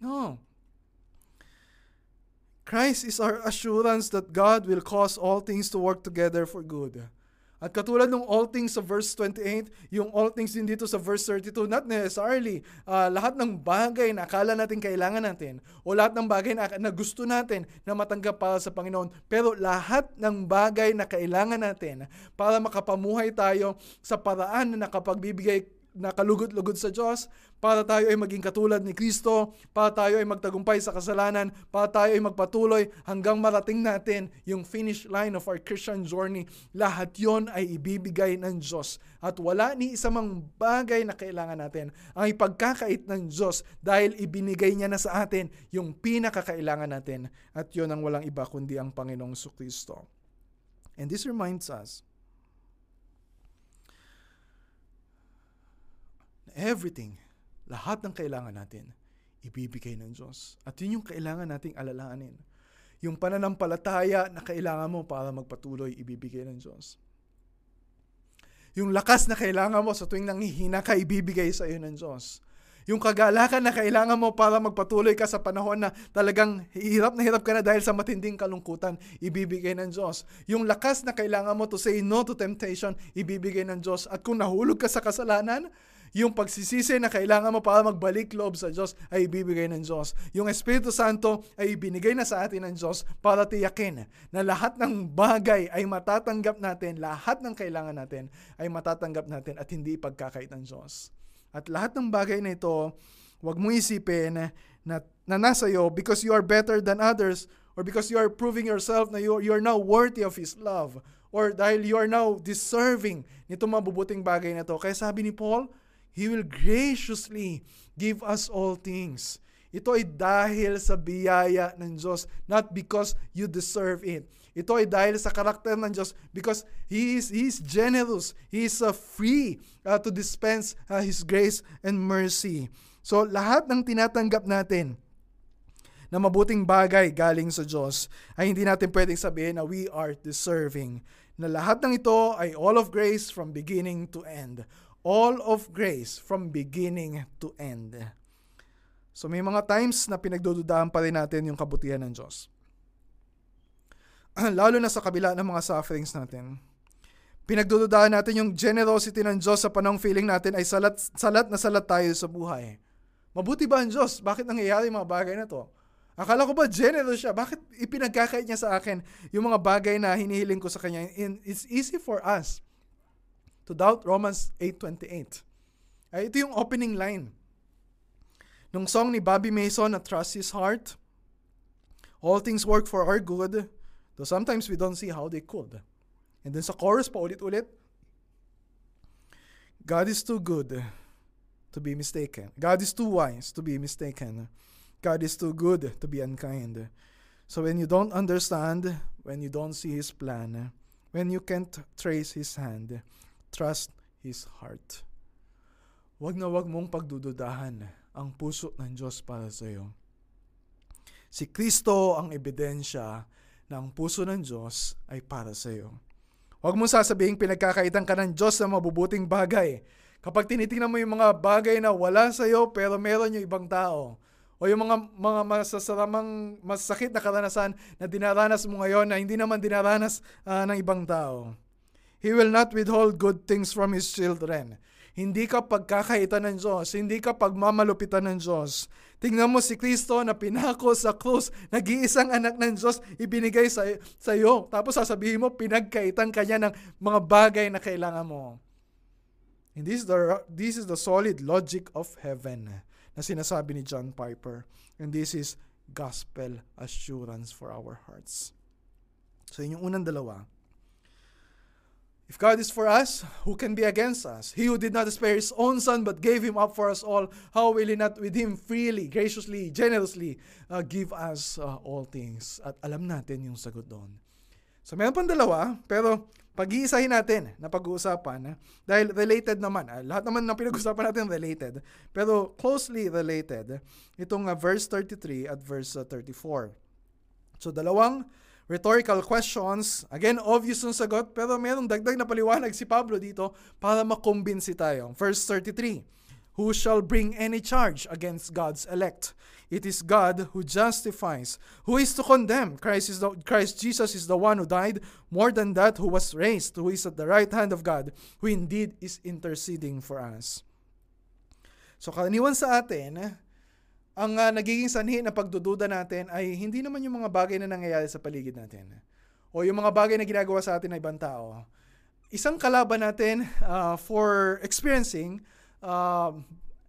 No. Christ is our assurance that God will cause all things to work together for good. At katulad ng all things sa verse 28, yung all things din dito sa verse 32, not necessarily uh, lahat ng bagay na akala natin kailangan natin o lahat ng bagay na, na gusto natin na matanggap para sa Panginoon, pero lahat ng bagay na kailangan natin para makapamuhay tayo sa paraan na nakapagbibigay nakalugod-lugod sa Diyos, para tayo ay maging katulad ni Kristo, para tayo ay magtagumpay sa kasalanan, para tayo ay magpatuloy hanggang marating natin yung finish line of our Christian journey. Lahat yon ay ibibigay ng Diyos. At wala ni isa mang bagay na kailangan natin ang ipagkakait ng Diyos dahil ibinigay niya na sa atin yung pinakakailangan natin. At yon ang walang iba kundi ang Panginoong Kristo. And this reminds us everything, lahat ng kailangan natin, ibibigay ng Diyos. At yun yung kailangan nating alalahanin. Yung pananampalataya na kailangan mo para magpatuloy, ibibigay ng Diyos. Yung lakas na kailangan mo sa tuwing nanghihina ka, ibibigay sa iyo ng Diyos. Yung kagalakan na kailangan mo para magpatuloy ka sa panahon na talagang hirap na hirap ka na dahil sa matinding kalungkutan, ibibigay ng Diyos. Yung lakas na kailangan mo to say no to temptation, ibibigay ng Diyos. At kung nahulog ka sa kasalanan, yung pagsisisi na kailangan mo para magbalik loob sa Diyos ay ibibigay ng Diyos. Yung Espiritu Santo ay ibinigay na sa atin ng Diyos para tiyakin na lahat ng bagay ay matatanggap natin, lahat ng kailangan natin ay matatanggap natin at hindi ipagkakait ng Diyos. At lahat ng bagay na ito, huwag mo isipin na, na nasa iyo because you are better than others or because you are proving yourself na you, you are now worthy of His love, or dahil you are now deserving nito mabubuting bagay na to. Kaya sabi ni Paul, He will graciously give us all things. Ito ay dahil sa biyaya ng Diyos, not because you deserve it. Ito ay dahil sa karakter ng Diyos because He is, He is generous. He is uh, free uh, to dispense uh, His grace and mercy. So lahat ng tinatanggap natin na mabuting bagay galing sa Diyos ay hindi natin pwedeng sabihin na we are deserving. Na lahat ng ito ay all of grace from beginning to end. All of grace from beginning to end. So may mga times na pinagdududahan pa rin natin yung kabutihan ng Diyos. Lalo na sa kabila ng mga sufferings natin. Pinagdududahan natin yung generosity ng Diyos sa panong feeling natin ay salat, salat na salat tayo sa buhay. Mabuti ba ang Diyos? Bakit nangyayari mga bagay na to? Akala ko ba generous siya? Bakit ipinagkakait niya sa akin yung mga bagay na hinihiling ko sa kanya? And it's easy for us to doubt Romans 8.28. Ay, ito yung opening line. Nung song ni Bobby Mason na Trust His Heart, All things work for our good, though sometimes we don't see how they could. And then sa chorus pa ulit-ulit, God is too good to be mistaken. God is too wise to be mistaken. God is too good to be unkind. So when you don't understand, when you don't see His plan, when you can't trace His hand, trust His heart. Huwag na huwag mong pagdududahan ang puso ng Diyos para sa iyo. Si Kristo ang ebidensya na ang puso ng Diyos ay para sa iyo. Huwag mo sasabihin pinagkakaitan ka ng Diyos sa mabubuting bagay. Kapag tinitingnan mo yung mga bagay na wala sa iyo pero meron yung ibang tao, o yung mga mga masasaramang masakit na karanasan na dinaranas mo ngayon na hindi naman dinaranas uh, ng ibang tao. He will not withhold good things from His children. Hindi ka pagkakaitan ng Diyos. Hindi ka pagmamalupitan ng Diyos. Tingnan mo si Kristo na pinako sa krus, nag-iisang anak ng Diyos, ibinigay sa, sa iyo. Tapos sasabihin mo, pinagkaitan ka niya ng mga bagay na kailangan mo. And this is the, this is the solid logic of heaven na sinasabi ni John Piper. And this is gospel assurance for our hearts. So yun yung unang dalawa. If God is for us, who can be against us? He who did not spare his own son but gave him up for us all, how will he not with him freely, graciously, generously uh, give us uh, all things? At alam natin yung sagot doon. So meron pang dalawa, pero pag-iisahin natin na pag-uusapan dahil related naman. Uh, lahat naman ng pinag-uusapan natin related. Pero closely related, itong uh, verse 33 at verse uh, 34. So dalawang rhetorical questions. Again, obvious yung sagot, pero merong dagdag na paliwanag si Pablo dito para makumbinsi tayo. Verse 33, Who shall bring any charge against God's elect? It is God who justifies. Who is to condemn? Christ, is the, Christ Jesus is the one who died, more than that, who was raised, who is at the right hand of God, who indeed is interceding for us. So karaniwan sa atin, ang uh, nagiging sanhi na pagdududa natin ay hindi naman yung mga bagay na nangyayari sa paligid natin o yung mga bagay na ginagawa sa atin ng ibang tao. Isang kalaban natin uh, for experiencing uh,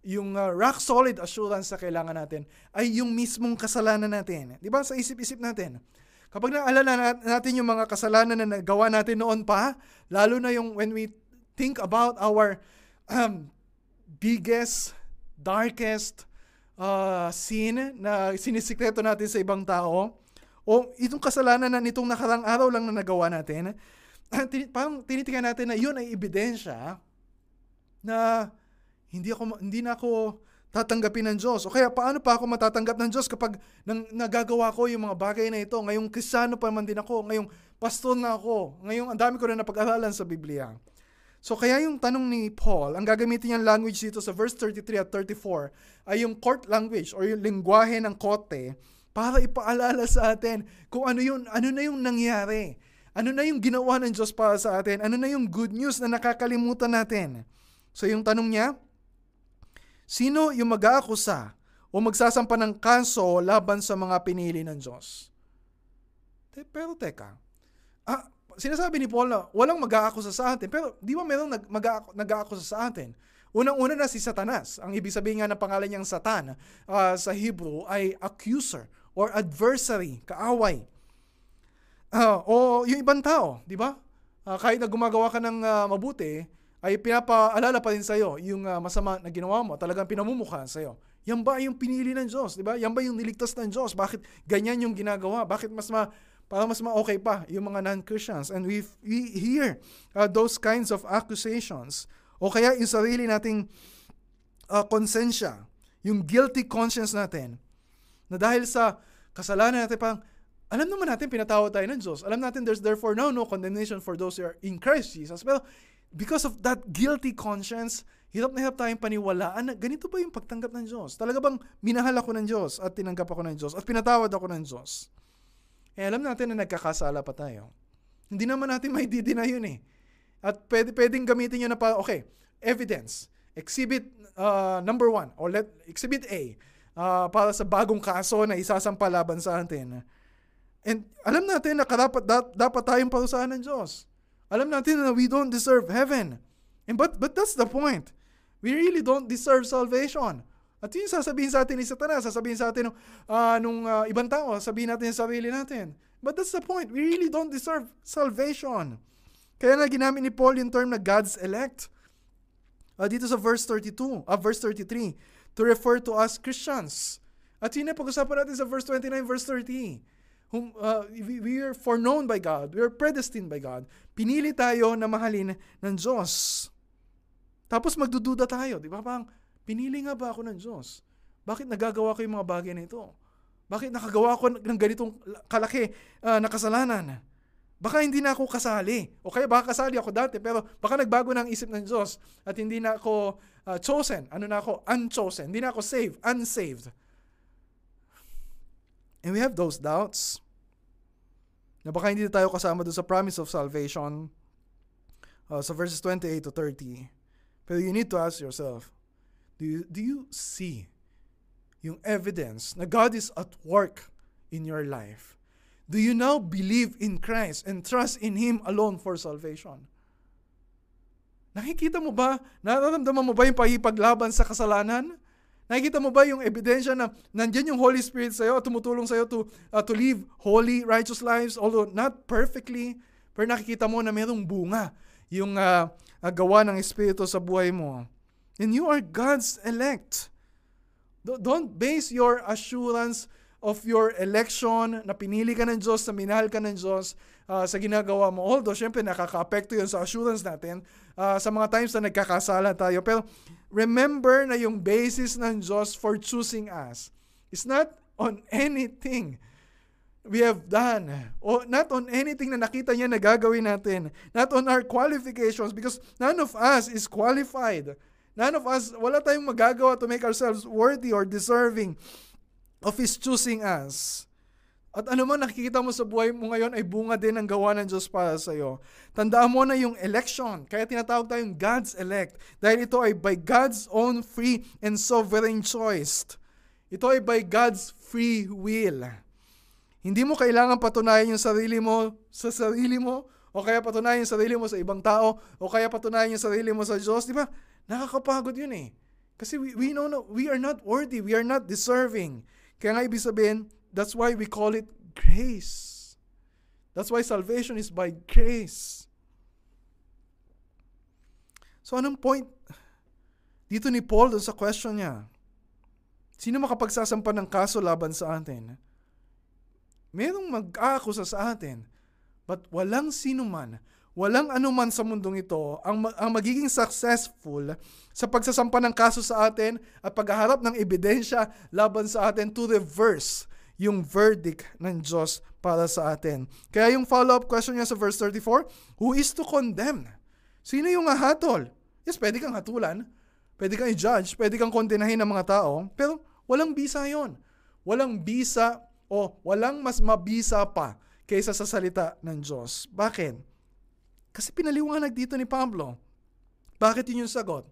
yung uh, rock solid assurance sa kailangan natin ay yung mismong kasalanan natin. 'Di ba? Sa isip-isip natin. Kapag naalala natin yung mga kasalanan na nagawa natin noon pa, lalo na yung when we think about our um, biggest, darkest, uh, sin na sinisikreto natin sa ibang tao, o itong kasalanan na nitong nakarang araw lang na nagawa natin, parang tinitingnan natin na yun ay ebidensya na hindi ako hindi na ako tatanggapin ng Diyos. O kaya paano pa ako matatanggap ng Diyos kapag nang, nagagawa ko yung mga bagay na ito? Ngayong kristyano pa man din ako, ngayong pastor na ako, ngayong ang dami ko na napag-aralan sa Biblia. So kaya yung tanong ni Paul, ang gagamitin niyang language dito sa verse 33 at 34 ay yung court language or yung lingwahe ng kote para ipaalala sa atin kung ano yun, ano na yung nangyari. Ano na yung ginawa ng Diyos para sa atin? Ano na yung good news na nakakalimutan natin? So yung tanong niya, sino yung mag-aakusa o magsasampa ng kaso laban sa mga pinili ng Diyos? Pero teka, ah, sinasabi ni Paul na walang mag-aakusa sa atin. Pero di ba merong nag, mag-aakusa sa atin? Unang-una na si Satanas. Ang ibig sabihin nga ng pangalan niyang Satan uh, sa Hebrew ay accuser or adversary, kaaway. Uh, o yung ibang tao, di ba? Uh, kahit na gumagawa ka ng uh, mabuti, ay pinapaalala pa din sa'yo yung uh, masama na ginawa mo, talagang pinamumukha sa'yo. Yan ba yung pinili ng Diyos, di ba? Yan ba yung niligtas ng Diyos? Bakit ganyan yung ginagawa? Bakit mas ma para mas ma-okay pa yung mga non-Christians? And we, we hear uh, those kinds of accusations. O kaya yung sarili nating uh, konsensya, yung guilty conscience natin, na dahil sa kasalanan natin pang alam naman natin pinatawad tayo ng Diyos. Alam natin there's therefore no no condemnation for those who are in Christ Jesus. Pero because of that guilty conscience, hirap na hirap tayong paniwalaan na ganito ba yung pagtanggap ng Diyos? Talaga bang minahal ako ng Diyos at tinanggap ako ng Diyos at pinatawad ako ng Diyos? Eh alam natin na nagkakasala pa tayo. Hindi naman natin may didina yun eh. At pwede, pwedeng gamitin yun na pa, okay, evidence. Exhibit uh, number one, or let, exhibit A, uh, para sa bagong kaso na isasampa laban sa atin. And alam natin na karapat da, dapat tayong parusahan ng Diyos. Alam natin na we don't deserve heaven. And but but that's the point. We really don't deserve salvation. At yun sasabihin sa atin ni Satanas, sasabihin sa atin uh, nung uh, ibang tao, sabihin natin sa sarili natin. But that's the point. We really don't deserve salvation. Kaya na ginamit ni Paul yung term na God's elect. Uh, dito sa verse 32, uh, verse 33, to refer to us Christians. At yun na pag-usapan natin sa verse 29, verse 30 whom, uh, we, we are foreknown by God, we are predestined by God. Pinili tayo na mahalin ng Diyos. Tapos magdududa tayo, di ba? Parang, pinili nga ba ako ng Diyos? Bakit nagagawa ko yung mga bagay na ito? Bakit nakagawa ko ng ganitong kalaki uh, na kasalanan? Baka hindi na ako kasali. O kaya baka kasali ako dati, pero baka nagbago ng isip ng Diyos at hindi na ako uh, chosen. Ano na ako? Unchosen. Hindi na ako saved. Unsaved. And we have those doubts. Na baka hindi tayo kasama doon sa promise of salvation uh, sa verses 28 to 30. Pero you need to ask yourself, do you, do you see yung evidence na God is at work in your life? Do you now believe in Christ and trust in Him alone for salvation? Nakikita mo ba, nararamdaman mo ba yung pahipaglaban sa kasalanan? Nakikita mo ba yung ebidensya na nandiyan yung Holy Spirit sa'yo at tumutulong sa'yo to, uh, to live holy, righteous lives, although not perfectly, pero nakikita mo na mayroong bunga yung uh, uh, gawa ng Espiritu sa buhay mo. And you are God's elect. Don't base your assurance of your election na pinili ka ng Diyos, na minahal ka ng Diyos uh, sa ginagawa mo. Although, syempre, nakaka-apekto yun sa assurance natin uh, sa mga times na nagkakasala tayo. Pero remember na yung basis ng Diyos for choosing us is not on anything we have done. O not on anything na nakita niya na gagawin natin. Not on our qualifications because none of us is qualified. None of us, wala tayong magagawa to make ourselves worthy or deserving of His choosing us. At ano man nakikita mo sa buhay mo ngayon ay bunga din ng gawa ng Diyos para sa iyo. Tandaan mo na yung election. Kaya tinatawag tayong God's elect. Dahil ito ay by God's own free and sovereign choice. Ito ay by God's free will. Hindi mo kailangan patunayan yung sarili mo sa sarili mo, o kaya patunayan yung sarili mo sa ibang tao, o kaya patunayan yung sarili mo sa Diyos. Di ba? Nakakapagod yun eh. Kasi we, we know no, we are not worthy, we are not deserving. Kaya nga ibig sabihin, that's why we call it grace. That's why salvation is by grace. So anong point dito ni Paul sa question niya? Sino makapagsasampa ng kaso laban sa atin? Merong mag-aakusa sa atin, but walang sino man Walang anuman sa mundong ito ang, ang magiging successful sa pagsasampa ng kaso sa atin at paghaharap ng ebidensya laban sa atin to reverse yung verdict ng Diyos para sa atin. Kaya yung follow-up question niya sa verse 34, Who is to condemn? Sino yung hatol? Yes, pwede kang hatulan, pwede kang i-judge, pwede kang kondenahin ng mga tao, pero walang bisa yon. Walang bisa o walang mas mabisa pa kaysa sa salita ng Diyos. Bakit? Kasi pinaliwanag dito ni Pablo. Bakit yun yung sagot?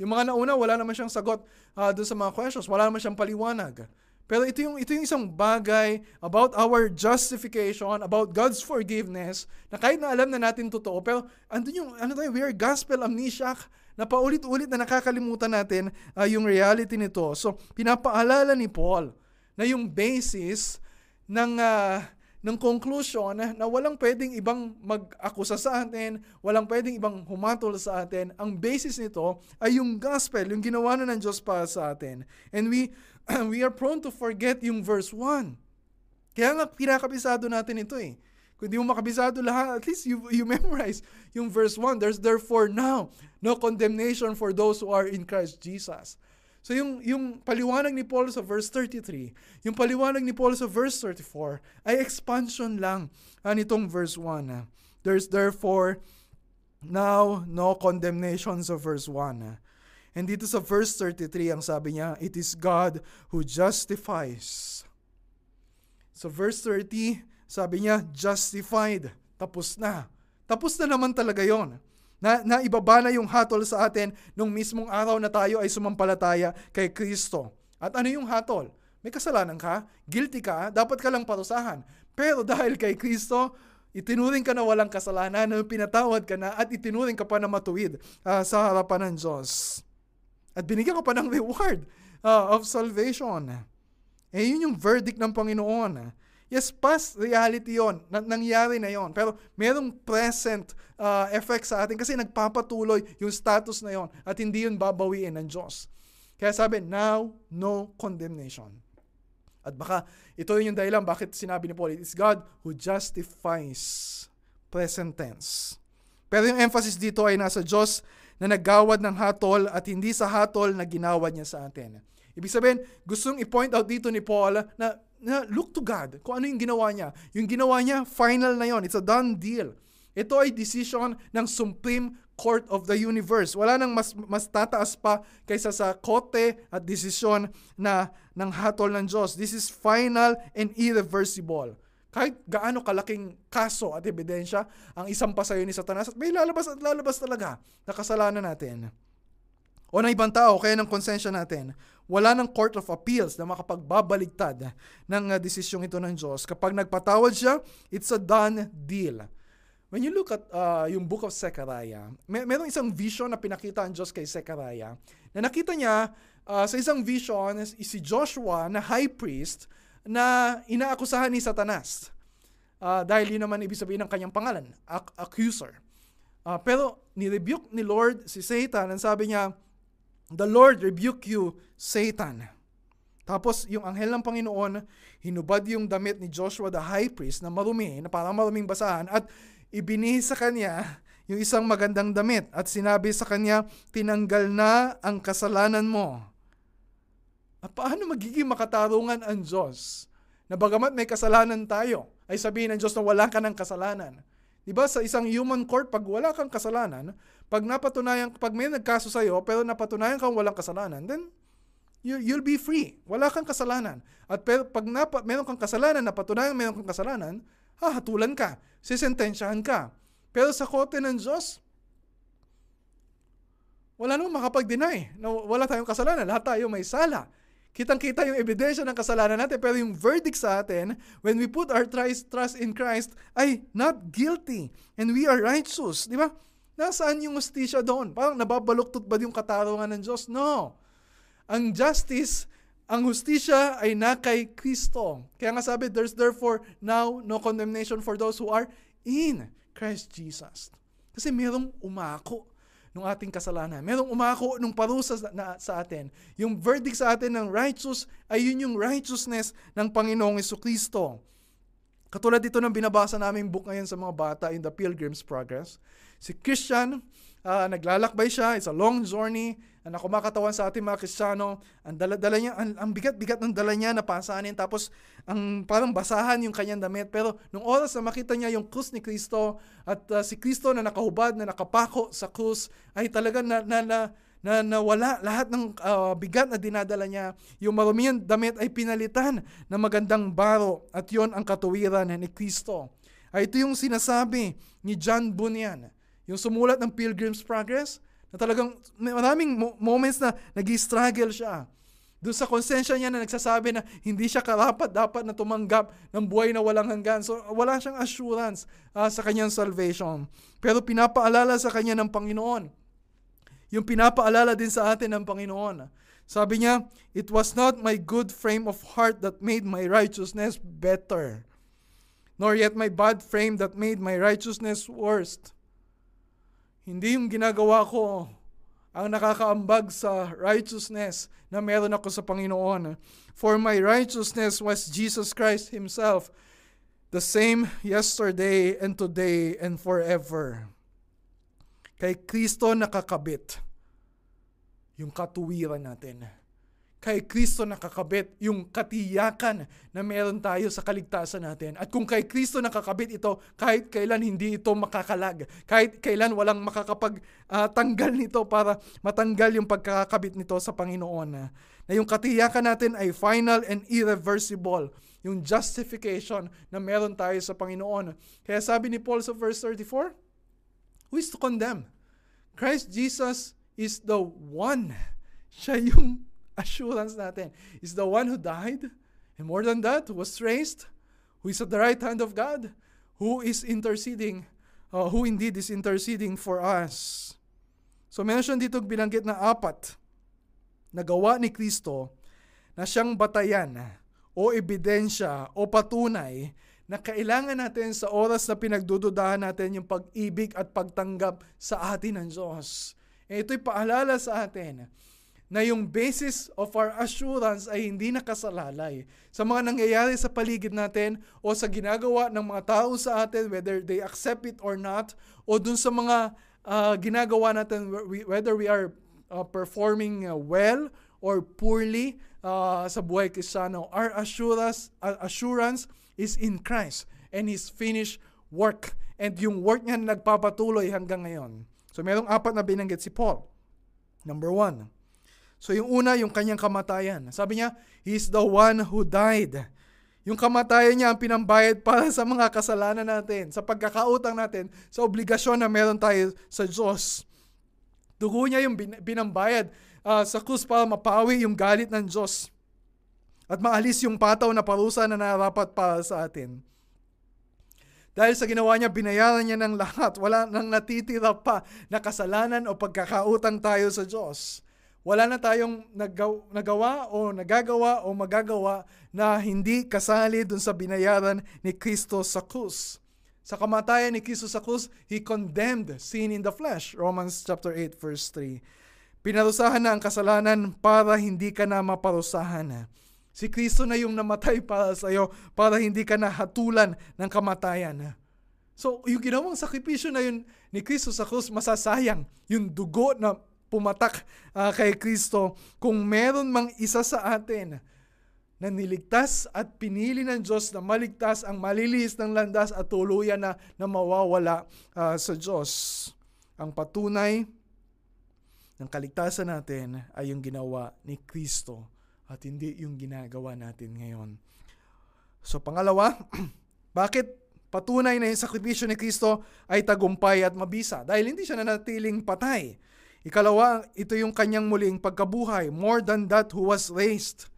Yung mga nauna, wala naman siyang sagot uh, dun sa mga questions. Wala naman siyang paliwanag. Pero ito yung, ito yung isang bagay about our justification, about God's forgiveness, na kahit na alam na natin totoo, pero andun yung, ano tayo, we are gospel amnesiac, na paulit-ulit na nakakalimutan natin uh, yung reality nito. So, pinapaalala ni Paul na yung basis ng uh, ng conclusion na walang pwedeng ibang mag-akusa sa atin, walang pwedeng ibang humatol sa atin. Ang basis nito ay yung gospel, yung ginawa na ng Diyos para sa atin. And we we are prone to forget yung verse 1. Kaya nga pinakabisado natin ito eh. Kung di mo makabisado lahat, at least you, you memorize yung verse 1. There's therefore now no condemnation for those who are in Christ Jesus. So yung, yung paliwanag ni Paul sa verse 33, yung paliwanag ni Paul sa verse 34, ay expansion lang uh, nitong verse 1. Uh. There's therefore now no condemnation sa verse 1. Uh. And dito sa verse 33, ang sabi niya, it is God who justifies. So verse 30, sabi niya, justified. Tapos na. Tapos na naman talaga yon na, na ibaba na yung hatol sa atin nung mismong araw na tayo ay sumampalataya kay Kristo. At ano yung hatol? May kasalanan ka, guilty ka, dapat ka lang parusahan. Pero dahil kay Kristo, itinuring ka na walang kasalanan, pinatawad ka na, at itinuring ka pa na matuwid uh, sa harapan ng Diyos. At binigyan ka pa ng reward uh, of salvation. Eh, yun yung verdict ng Panginoon. Yes, past reality yon na, nangyari na yon Pero merong present uh, effect sa atin kasi nagpapatuloy yung status na yon at hindi yun babawiin ng Diyos. Kaya sabi, now, no condemnation. At baka ito yung dahilan bakit sinabi ni Paul, it's God who justifies present tense. Pero yung emphasis dito ay nasa Diyos na naggawad ng hatol at hindi sa hatol na ginawad niya sa atin. Ibig sabihin, gustong i-point out dito ni Paul na na look to God kung ano yung ginawa niya. Yung ginawa niya, final na yon. It's a done deal. Ito ay decision ng Supreme Court of the Universe. Wala nang mas, mas tataas pa kaysa sa kote at desisyon na ng hatol ng Diyos. This is final and irreversible. Kahit gaano kalaking kaso at ebidensya ang isang pasayo ni Satanas, may lalabas at lalabas talaga na kasalanan natin. O ng ibang tao, kaya ng konsensya natin, wala ng Court of Appeals na makapagbabaligtad ng uh, desisyong ito ng Diyos. Kapag nagpatawad siya, it's a done deal. When you look at uh, yung book of Zechariah, may merong isang vision na pinakita ang Diyos kay Zechariah na nakita niya uh, sa isang vision si Joshua na high priest na inaakusahan ni Satanas. Uh, dahil yun naman ibig sabihin ng kanyang pangalan, ac- accuser. Uh, pero ni-rebuke ni Lord si Satan and sabi niya, The Lord rebuke you, Satan. Tapos yung anghel ng Panginoon, hinubad yung damit ni Joshua the high priest na marumi, na parang maruming basahan, at ibinihis sa kanya yung isang magandang damit at sinabi sa kanya, tinanggal na ang kasalanan mo. At paano magiging makatarungan ang Diyos? Na bagamat may kasalanan tayo, ay sabihin ng Diyos na wala ka ng kasalanan. Di ba sa isang human court, pag wala kang kasalanan, pag napatunayan, pag may nagkaso sa iyo, pero napatunayan kang walang kasalanan, then you, you'll be free. Wala kang kasalanan. At pero pag napa, meron kang kasalanan, napatunayan meron kang kasalanan, hahatulan ka, sisentensyahan ka. Pero sa kote ng Diyos, wala namang makapag-deny na wala tayong kasalanan. Lahat tayo may sala. Kitang-kita yung ebidensya ng kasalanan natin, pero yung verdict sa atin, when we put our trust in Christ, ay not guilty. And we are righteous. Di ba? Nasaan yung justisya doon? Parang nababaluktot ba yung katarungan ng Diyos? No. Ang justice, ang justisya ay na kay Kristo. Kaya nga sabi, there's therefore now no condemnation for those who are in Christ Jesus. Kasi merong umako ng ating kasalanan. Merong umako ng parusa na, sa atin. Yung verdict sa atin ng righteous ay yun yung righteousness ng Panginoong Kristo. Katulad dito ng binabasa namin book ngayon sa mga bata in The Pilgrim's Progress. Si Christian, uh, naglalakbay siya, it's a long journey, na kumakatawan sa ating mga Kristiyano, ang dala-dala niya, ang, ang bigat-bigat ng dala niya na pasanin, tapos ang parang basahan yung kanyang damit. Pero nung oras na makita niya yung krus ni Kristo at uh, si Kristo na nakahubad, na nakapako sa krus, ay talaga na, na, na, na nawala lahat ng uh, bigat na dinadala niya. Yung marumiyang damit ay pinalitan ng magandang baro at yon ang katuwiran ni Kristo. Ay ito yung sinasabi ni John Bunyan, yung sumulat ng Pilgrim's Progress, na talagang maraming mo- moments na nag-struggle siya. Doon sa konsensya niya na nagsasabi na hindi siya karapat dapat na tumanggap ng buhay na walang hanggan. So wala siyang assurance uh, sa kanyang salvation. Pero pinapaalala sa kanya ng Panginoon. Yung pinapaalala din sa atin ng Panginoon. Sabi niya, It was not my good frame of heart that made my righteousness better, nor yet my bad frame that made my righteousness worse. Hindi yung ginagawa ko ang nakakaambag sa righteousness na meron ako sa Panginoon. For my righteousness was Jesus Christ Himself, the same yesterday and today and forever. Kay Kristo nakakabit yung katuwiran natin. Kay Kristo nakakabit yung katiyakan na meron tayo sa kaligtasan natin. At kung kay Kristo nakakabit ito, kahit kailan hindi ito makakalag, kahit kailan walang makakapagtanggal uh, nito para matanggal yung pagkakabit nito sa Panginoon. Na yung katiyakan natin ay final and irreversible. Yung justification na meron tayo sa Panginoon. Kaya sabi ni Paul sa verse 34, Who is to condemn? Christ Jesus is the one. Siya yung assurance natin. Is the one who died, and more than that, who was raised, who is at the right hand of God, who is interceding, uh, who indeed is interceding for us. So siyang dito binanggit na apat na gawa ni Kristo na siyang batayan o ebidensya o patunay na kailangan natin sa oras na pinagdududahan natin yung pag-ibig at pagtanggap sa atin ng Diyos. E ito'y paalala sa atin na yung basis of our assurance ay hindi nakasalalay sa mga nangyayari sa paligid natin o sa ginagawa ng mga tao sa atin, whether they accept it or not, o dun sa mga uh, ginagawa natin, whether we are uh, performing uh, well or poorly uh, sa buhay kristyano. Our assurance, uh, assurance is in Christ and His finished work. And yung work niya nagpapatuloy hanggang ngayon. So merong apat na binanggit si Paul. Number one. So yung una, yung kanyang kamatayan. Sabi niya, He is the one who died. Yung kamatayan niya ang pinambayad para sa mga kasalanan natin, sa pagkakautang natin, sa obligasyon na meron tayo sa Diyos. Dugo niya yung binambayad uh, sa krus para mapawi yung galit ng Diyos at maalis yung pataw na parusa na narapat para sa atin. Dahil sa ginawa niya, binayaran niya ng lahat. Wala nang natitira pa na kasalanan o pagkakautang tayo sa Diyos. Wala na tayong nagawa o nagagawa o magagawa na hindi kasali dun sa binayaran ni Kristo sa krus. Sa kamatayan ni Kristo sa krus, He condemned sin in the flesh. Romans chapter 8 verse 3. Pinarusahan na ang kasalanan para hindi ka na maparusahan. Si Kristo na yung namatay para sa iyo para hindi ka nahatulan ng kamatayan. So, yung ginawang sakripisyo na yun ni Kristo sa krus, masasayang yung dugo na pumatak uh, kay Kristo kung meron mang isa sa atin na niligtas at pinili ng Diyos na maligtas ang malilihis ng landas at tuluyan na, na mawawala uh, sa Diyos. Ang patunay ng kaligtasan natin ay yung ginawa ni Kristo at hindi yung ginagawa natin ngayon. So pangalawa, bakit patunay na yung sakripisyo ni Kristo ay tagumpay at mabisa? Dahil hindi siya nanatiling patay. Ikalawa, ito yung kanyang muling pagkabuhay, more than that who was raised.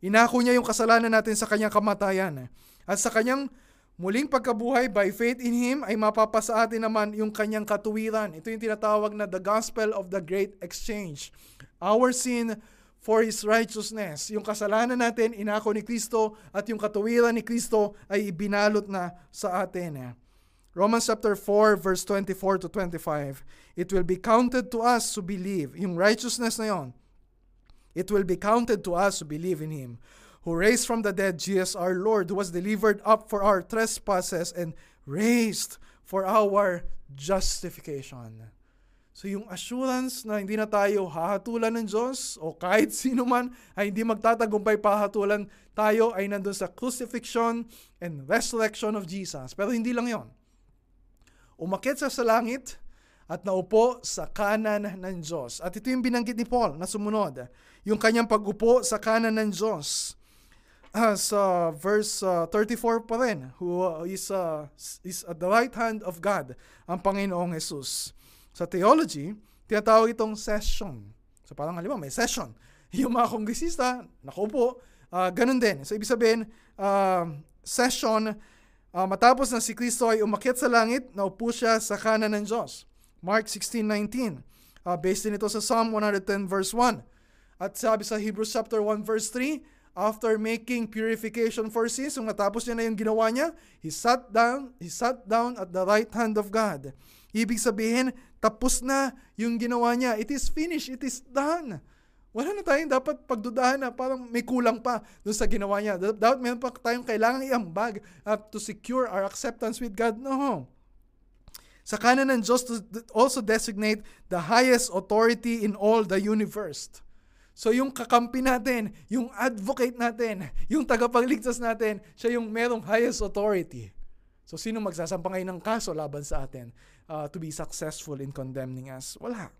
Inako niya yung kasalanan natin sa kanyang kamatayan. At sa kanyang muling pagkabuhay by faith in Him ay mapapasa atin naman yung kanyang katuwiran. Ito yung tinatawag na the gospel of the great exchange. Our sin for His righteousness. Yung kasalanan natin, inako ni Kristo at yung katuwiran ni Kristo ay ibinalot na sa atin. Romans chapter 4 verse 24 to 25. It will be counted to us who believe. Yung righteousness na yon. It will be counted to us who believe in Him. Who raised from the dead Jesus our Lord, who was delivered up for our trespasses and raised for our justification. So yung assurance na hindi na tayo hahatulan ng Diyos o kahit sino man ay hindi magtatagumpay pahatulan tayo ay nandun sa crucifixion and resurrection of Jesus. Pero hindi lang yon. Umakit sa sa langit at naupo sa kanan ng Diyos. At ito yung binanggit ni Paul na sumunod. Yung kanyang pagupo sa kanan ng Diyos. Uh, sa verse uh, 34 pa rin, who is, uh, is at the right hand of God, ang Panginoong Jesus. Sa theology, tinatawag itong session. So parang halimbawa, may session. Yung mga kongresista, nakaupo, uh, ganun din. So ibig sabihin, uh, session, uh, matapos na si Kristo ay umakyat sa langit, naupo siya sa kanan ng Diyos. Mark 16:19. Uh, based din ito sa Psalm 110 verse 1. At sabi sa Hebrews chapter 1 verse 3, after making purification for sins, nung natapos niya na yung ginawa niya, he sat down, he sat down at the right hand of God. Ibig sabihin, tapos na yung ginawa niya. It is finished, it is done. Wala na tayong dapat pagdudahan na parang may kulang pa doon sa ginawa niya. Dapat meron pa tayong kailangan iambag uh, to secure our acceptance with God. No. Sa kanan ng Diyos to also designate the highest authority in all the universe. So yung kakampi natin, yung advocate natin, yung tagapagligtas natin, siya yung merong highest authority. So sino magsasampa ngayon ng kaso laban sa atin uh, to be successful in condemning us? Wala.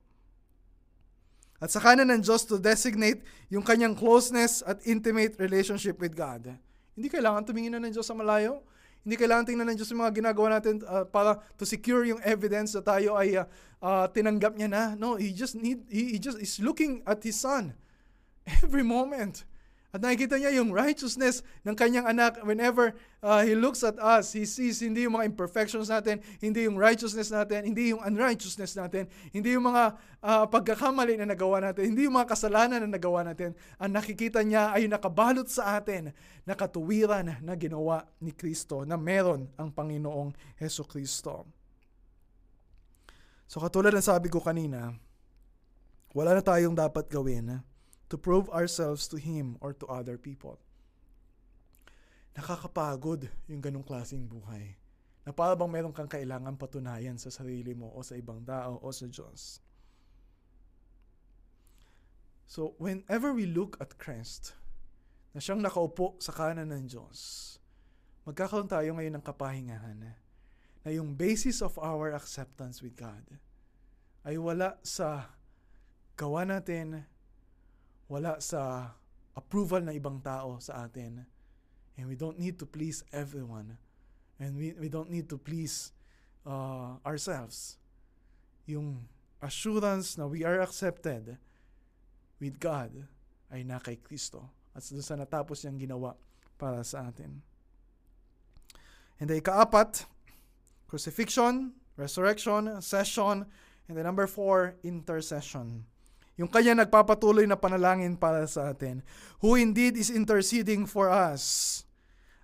At sa kanan ng Diyos to designate yung kanyang closeness at intimate relationship with God. Hindi kailangan tumingin na ng Diyos sa malayo. Hindi kailangan tingnan ng Diyos yung mga ginagawa natin uh, para to secure yung evidence na tayo ay uh, uh, tinanggap niya na. No, he just need he, he just is looking at his son every moment. At nakikita niya yung righteousness ng kanyang anak whenever uh, he looks at us, he sees hindi yung mga imperfections natin, hindi yung righteousness natin, hindi yung unrighteousness natin, hindi yung mga uh, pagkakamali na nagawa natin, hindi yung mga kasalanan na nagawa natin. Ang nakikita niya ay nakabalot sa atin na katuwiran na ginawa ni Kristo na meron ang Panginoong Heso Kristo. So katulad ng sabi ko kanina, wala na tayong dapat gawin to prove ourselves to Him or to other people. Nakakapagod yung ganong klaseng buhay. Na para bang meron kang kailangan patunayan sa sarili mo o sa ibang tao o sa Diyos. So, whenever we look at Christ, na siyang nakaupo sa kanan ng Diyos, magkakaroon tayo ngayon ng kapahingahan na yung basis of our acceptance with God ay wala sa gawa natin, wala sa approval ng ibang tao sa atin. And we don't need to please everyone. And we, we don't need to please uh, ourselves. Yung assurance na we are accepted with God ay na kay Kristo. At doon sa natapos niyang ginawa para sa atin. And the ikaapat, crucifixion, resurrection, session, and the number four, intercession. Yung kanya nagpapatuloy na panalangin para sa atin. Who indeed is interceding for us.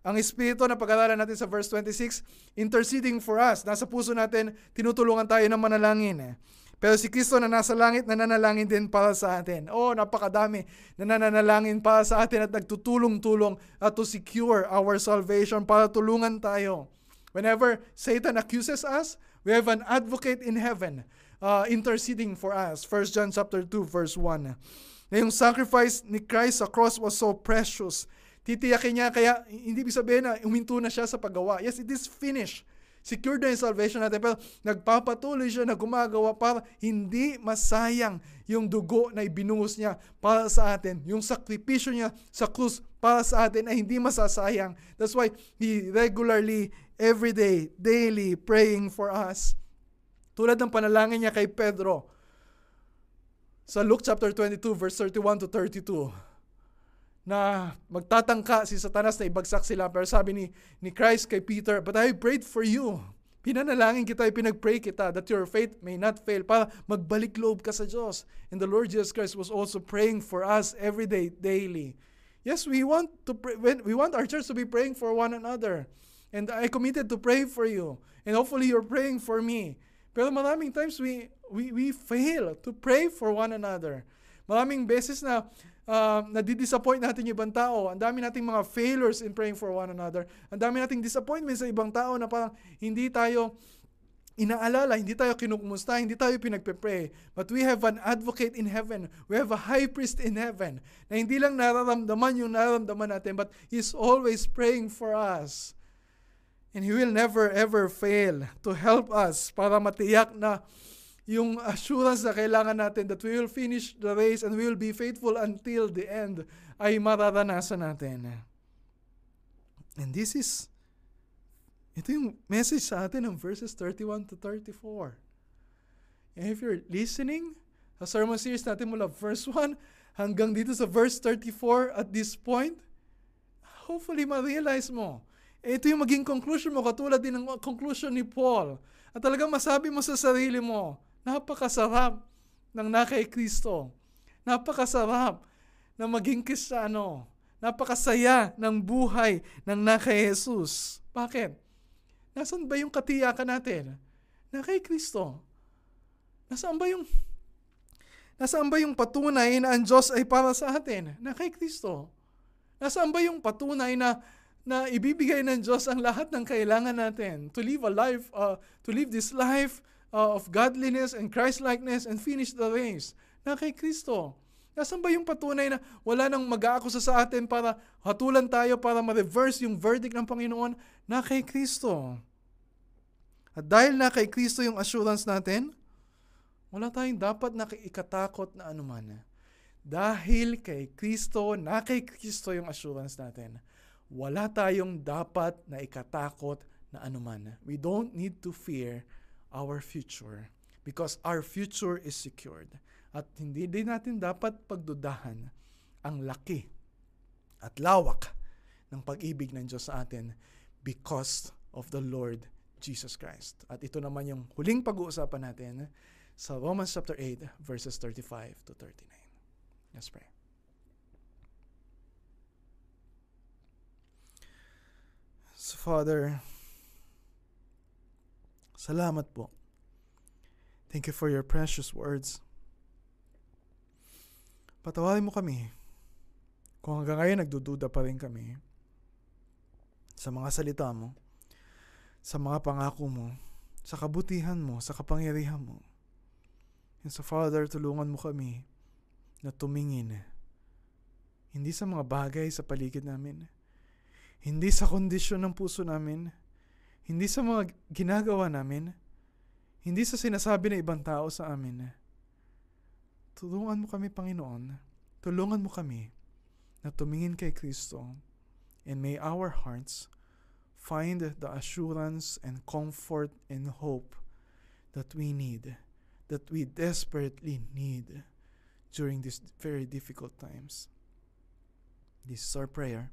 Ang Espiritu na pag-aralan natin sa verse 26, interceding for us. Nasa puso natin, tinutulungan tayo ng manalangin. Pero si Kristo na nasa langit, nananalangin din para sa atin. Oh, napakadami na nananalangin para sa atin at nagtutulong-tulong at to secure our salvation para tulungan tayo. Whenever Satan accuses us, we have an advocate in heaven uh, interceding for us. 1 John chapter 2 verse 1. Na yung sacrifice ni Christ sa cross was so precious. Titiyakin niya kaya hindi ibig sabihin na uminto na siya sa paggawa. Yes, it is finished. Secured na yung salvation natin. Pero nagpapatuloy siya na gumagawa para hindi masayang yung dugo na ibinungos niya para sa atin. Yung sakripisyo niya sa krus para sa atin ay hindi masasayang. That's why He regularly, every day, daily praying for us. Tulad ng panalangin niya kay Pedro sa Luke chapter 22 verse 31 to 32 na magtatangka si Satanas na ibagsak sila. Pero sabi ni ni Christ kay Peter but I prayed for you. Pinanalangin kita pinagpray kita that your faith may not fail para magbalik loob ka sa Diyos. And the Lord Jesus Christ was also praying for us every day daily. Yes we want to pray, we want our church to be praying for one another. And I committed to pray for you. And hopefully you're praying for me pero maraming times we, we, we fail to pray for one another. Maraming beses na uh, nadidisappoint natin yung ibang tao. Ang dami nating mga failures in praying for one another. Ang dami nating disappointment sa ibang tao na parang hindi tayo inaalala, hindi tayo kinukumusta, hindi tayo pinagpe-pray. But we have an advocate in heaven. We have a high priest in heaven na hindi lang nararamdaman yung nararamdaman natin, but He's always praying for us. And He will never ever fail to help us para matiyak na yung assurance na kailangan natin that we will finish the race and we will be faithful until the end ay mararanasan natin. And this is, ito yung message sa atin ng verses 31 to 34. And if you're listening, sa sermon series natin mula verse 1 hanggang dito sa verse 34 at this point, hopefully ma-realize mo ito yung maging conclusion mo, katulad din ng conclusion ni Paul. At talagang masabi mo sa sarili mo, napakasarap ng nakay Kristo. Napakasarap na maging Kristiyano. Napakasaya ng buhay ng na kay Jesus. Bakit? Nasaan ba yung katiyakan natin? Na kay Kristo. Nasaan ba yung Nasaan ba yung patunay na ang Diyos ay para sa atin? Na kay Kristo. Nasaan ba yung patunay na na ibibigay ng Diyos ang lahat ng kailangan natin to live a life, uh, to live this life uh, of godliness and Christ-likeness and finish the race? Na kay Kristo. Nasaan ba yung patunay na wala nang mag-aakusa sa atin para hatulan tayo para ma-reverse yung verdict ng Panginoon? Na kay Kristo. At dahil na kay Kristo yung assurance natin, wala tayong dapat na ikatakot na anuman. Dahil kay Kristo, na kay Kristo yung assurance natin, wala tayong dapat na ikatakot na anuman. We don't need to fear our future because our future is secured. At hindi din natin dapat pagdudahan ang laki at lawak ng pag-ibig ng Diyos sa atin because of the Lord Jesus Christ. At ito naman yung huling pag-uusapan natin sa Romans chapter 8 verses 35 to 39. Let's pray. So Father, salamat po. Thank you for your precious words. Patawarin mo kami kung hanggang ngayon nagdududa pa rin kami sa mga salita mo, sa mga pangako mo, sa kabutihan mo, sa kapangyarihan mo. And so Father, tulungan mo kami na tumingin hindi sa mga bagay sa paligid namin, hindi sa kondisyon ng puso namin, hindi sa mga ginagawa namin, hindi sa sinasabi ng ibang tao sa amin. Tulungan mo kami, Panginoon. Tulungan mo kami na tumingin kay Kristo and may our hearts find the assurance and comfort and hope that we need, that we desperately need during these very difficult times. This is our prayer.